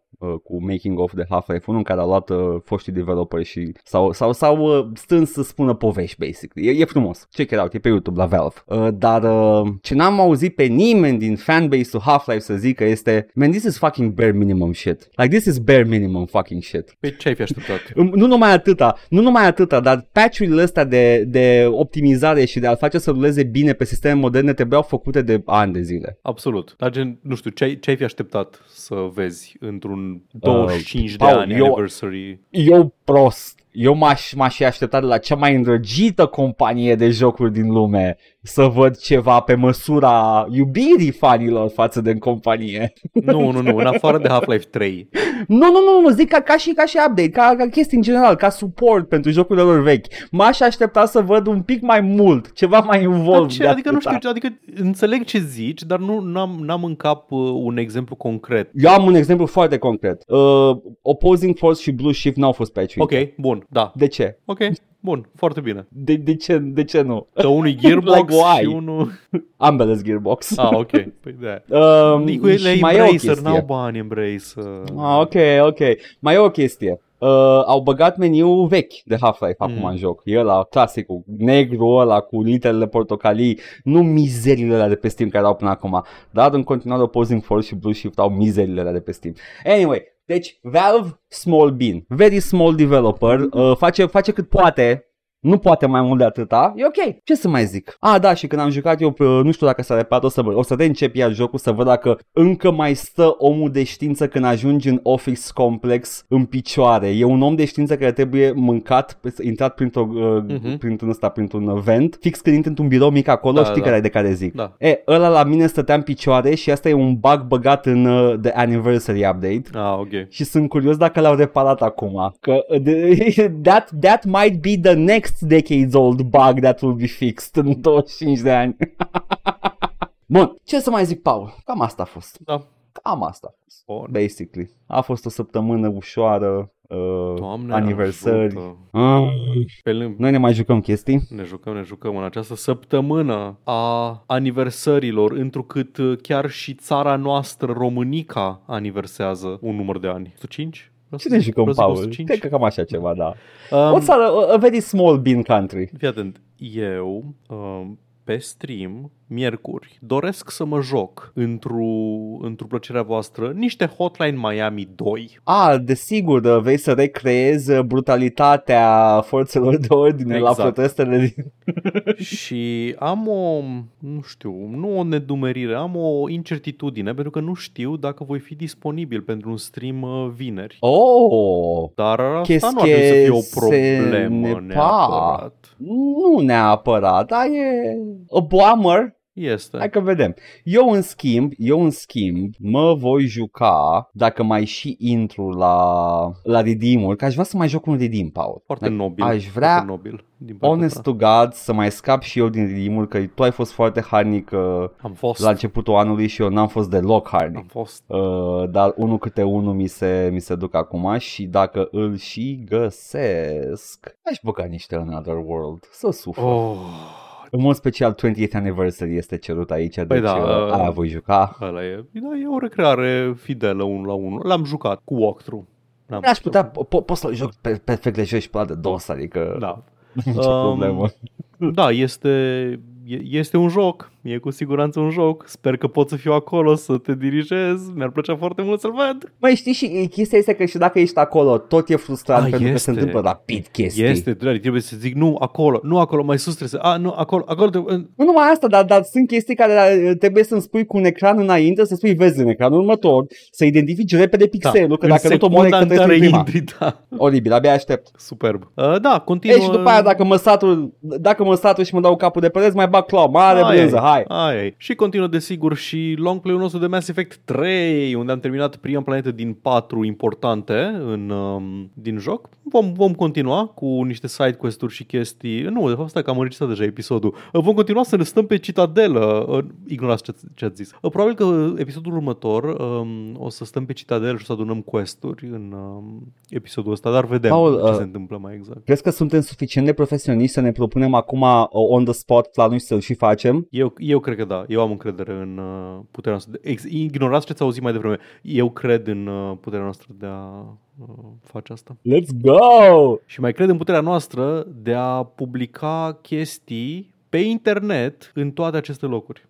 cu making of de Half-Life 1 în care au luat uh, foștii developeri și s-au, s-au, s-au uh, stâns să spună povești basically. E, e frumos. Check it out, e pe YouTube la Valve. Uh, dar uh, ce n-am auzit pe nimeni din fanbase-ul Half-Life să zică este Man, this is fucking bare minimum shit. Like this is bare minimum fucking shit. Pe ce ai fi așteptat? Îm- Nu numai atâta, nu numai atâta, dar patch-urile astea de, de optimizare și de a face să ruleze bine pe sisteme moderne trebuiau făcute de ani de zile. Absolut. Dar gen, nu știu, ce ai, ce ai fi așteptat să vezi într-un 25 de Paul, ani eu- anniversary? Eu prost, eu m-aș, m-aș fi așteptat de la cea mai îndrăgită companie de jocuri din lume să văd ceva pe măsura iubirii fanilor față de companie. Nu, nu, nu, în afară de Half-Life 3. Nu, nu, nu, nu, zic ca, ca, și, ca și update, ca, ca chestii în general, ca support pentru jocurile lor vechi. M-aș aștepta să văd un pic mai mult, ceva mai Dar involved. ce, de adică nu atâta. știu, adică înțeleg ce zici, dar nu n-am, n-am în cap uh, un exemplu concret. Eu am un exemplu foarte concret. Uh, Opposing Force și Blue Shift n-au fost patch Ok, bun, da. De ce? Ok, bun, foarte bine. De, de, ce, de ce nu? Că unul e Gearbox Like why? și unul... Ambele sunt Gearbox. Ah, ok. Păi da. Um, Nicu, și le mai e o Embracer, chestie. n-au bani Embracer. Ah, ok, ok. Mai e o chestie. Uh, au băgat meniul vechi de Half-Life Mm. acum în joc. E ăla clasicul, negru ăla cu literele portocalii, nu mizerile alea de pe Steam care au până acum, dar în continuare Opposing Force și Blue Shift au mizerile alea de pe Steam. Anyway, deci Valve, small bean, very small developer, uh, face, face cât poate nu poate mai mult de atâta, e ok. Ce să mai zic? Ah, da, și când am jucat eu, p- nu știu dacă s-a reparat, o să, o să reîncep iar jocul să văd dacă încă mai stă omul de știință când ajungi în Office Complex în picioare. E un om de știință care trebuie mâncat, intrat printr-o, uh, Mhm. printr-un ăsta, printr-un vent, fix când intri într-un birou mic acolo, Da, știi da. care de care zic. Da. E, ăla la mine stătea în picioare și asta e un bug băgat în uh, The Anniversary Update. Ah, ok. Și sunt curios dacă l-au reparat acum. Că uh, de, that, that might be the next decade's old bug that will be fixed în 25 de ani. Bun, ce să mai zic, Paul? Cam asta a fost. Da. Cam asta a fost. Bun. Basically. A fost o săptămână ușoară. Uh, Doamne aniversări. ajută. Ah, Pe lângă... noi ne mai jucăm chestii. Ne jucăm, ne jucăm în această săptămână a aniversărilor, întrucât uh, chiar și țara noastră, Românica, aniversează un număr de ani. 105? Ce ne jucăm, Paul? 105? Cred că cam așa ceva, da. Um, O țară, a, a very small bean country. Fii atent, eu um, pe stream, miercuri, doresc să mă joc într-o, într plăcerea voastră niște Hotline Miami 2. A, desigur, uh, vrei să recreezi uh, brutalitatea forțelor de ordine la Exact. protestele din... și am o, nu știu, nu o nedumerire, am o incertitudine pentru că nu știu dacă voi fi disponibil pentru un stream uh, vineri. Oh, Dar asta Qu'est-ce nu ar trebui să fie o que ce problemă n'est neapărat. nu neapărat, dar e a boamer. Este. Hai că vedem. Eu în schimb, eu în schimb, mă voi juca dacă mai și intru la, la redeem că aș vrea să mai joc un redeem, Paul. Foarte nobil. Aș vrea, Foarte nobil din partea honest ta. to God, să mai scap și eu din redeem că tu ai fost foarte harnic uh, Am fost. la începutul anului și eu n-am fost deloc harnic. Am fost. Uh, dar unul câte unul mi se, mi se duc acum și dacă îl și găsesc, aș băga niște Another World, să sufăr. Oh. Oh, În mod special 20th Anniversary este cerut aici, deci Păi da, uh, uh, aia voi juca. ăla e. Da, e o recreare fidelă unul la unul. L-am jucat cu walkthrough. L-am Aș putea, po- po- poți să-l joc pe- perfect lejer și pe de dos, adică Da. nicio Um, problemă. Da, este, e- este un joc E cu siguranță un joc. Sper că pot să fiu acolo, să te dirigez. Mi-ar plăcea foarte mult să-l văd. Mai știi și chestia este că și dacă ești acolo, tot e frustrant Ah, pentru că este. se întâmplă rapid chestii. Este, Drari, trebuie să zic nu acolo, nu acolo, mai sus trebuie să... A, nu, acolo, acolo trebuie... Nu numai asta, dar, dar sunt chestii care uh, trebuie să-mi spui cu un ecran înainte, să spui vezi în ecranul următor, să identifici repede pixelul, că în dacă nu te omoare secunda că în trebuie să care prima. intri, da. Oribil, abia aștept. Superb. Uh, da, continuă. Ei, și după aia dacă mă satur, dacă mă satur și mă dau capul de pereți, mai bag clau, mare Ai, brânză, hai. Ai, ai. Și continuă desigur și long play-ul nostru de Mass Effect 3, unde am terminat prima planetă din patru importante în, um, din joc. Vom, vom continua cu niște side quest-uri și chestii. Nu, de fapt, stai că am înregistrat deja episodul. Uh, Vom continua să ne stăm pe Citadelă. Uh, Ignorați ce, ce ați zis. Uh, Probabil că episodul următor um, o să stăm pe Citadelă și o să adunăm quest-uri în um, episodul ăsta, dar vedem Paul, ce uh, se întâmplă mai exact. Crezi că suntem suficient de profesioniști să ne propunem acum uh, on the spot planul și să-l și facem? Eu, eu cred că da. Eu am încredere în uh, puterea noastră. De, ex, ignorați ce ți-au auzit mai devreme. Eu cred în uh, puterea noastră de a uh, face asta. Let's go! Și mai cred în puterea noastră de a publica chestii pe internet în toate aceste locuri.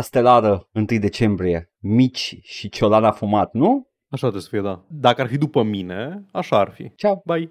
stelară, 1 decembrie, mici și ciolana fumat, nu? Așa trebuie să fie, da. Dacă ar fi după mine, așa ar fi. Ceau! Bye!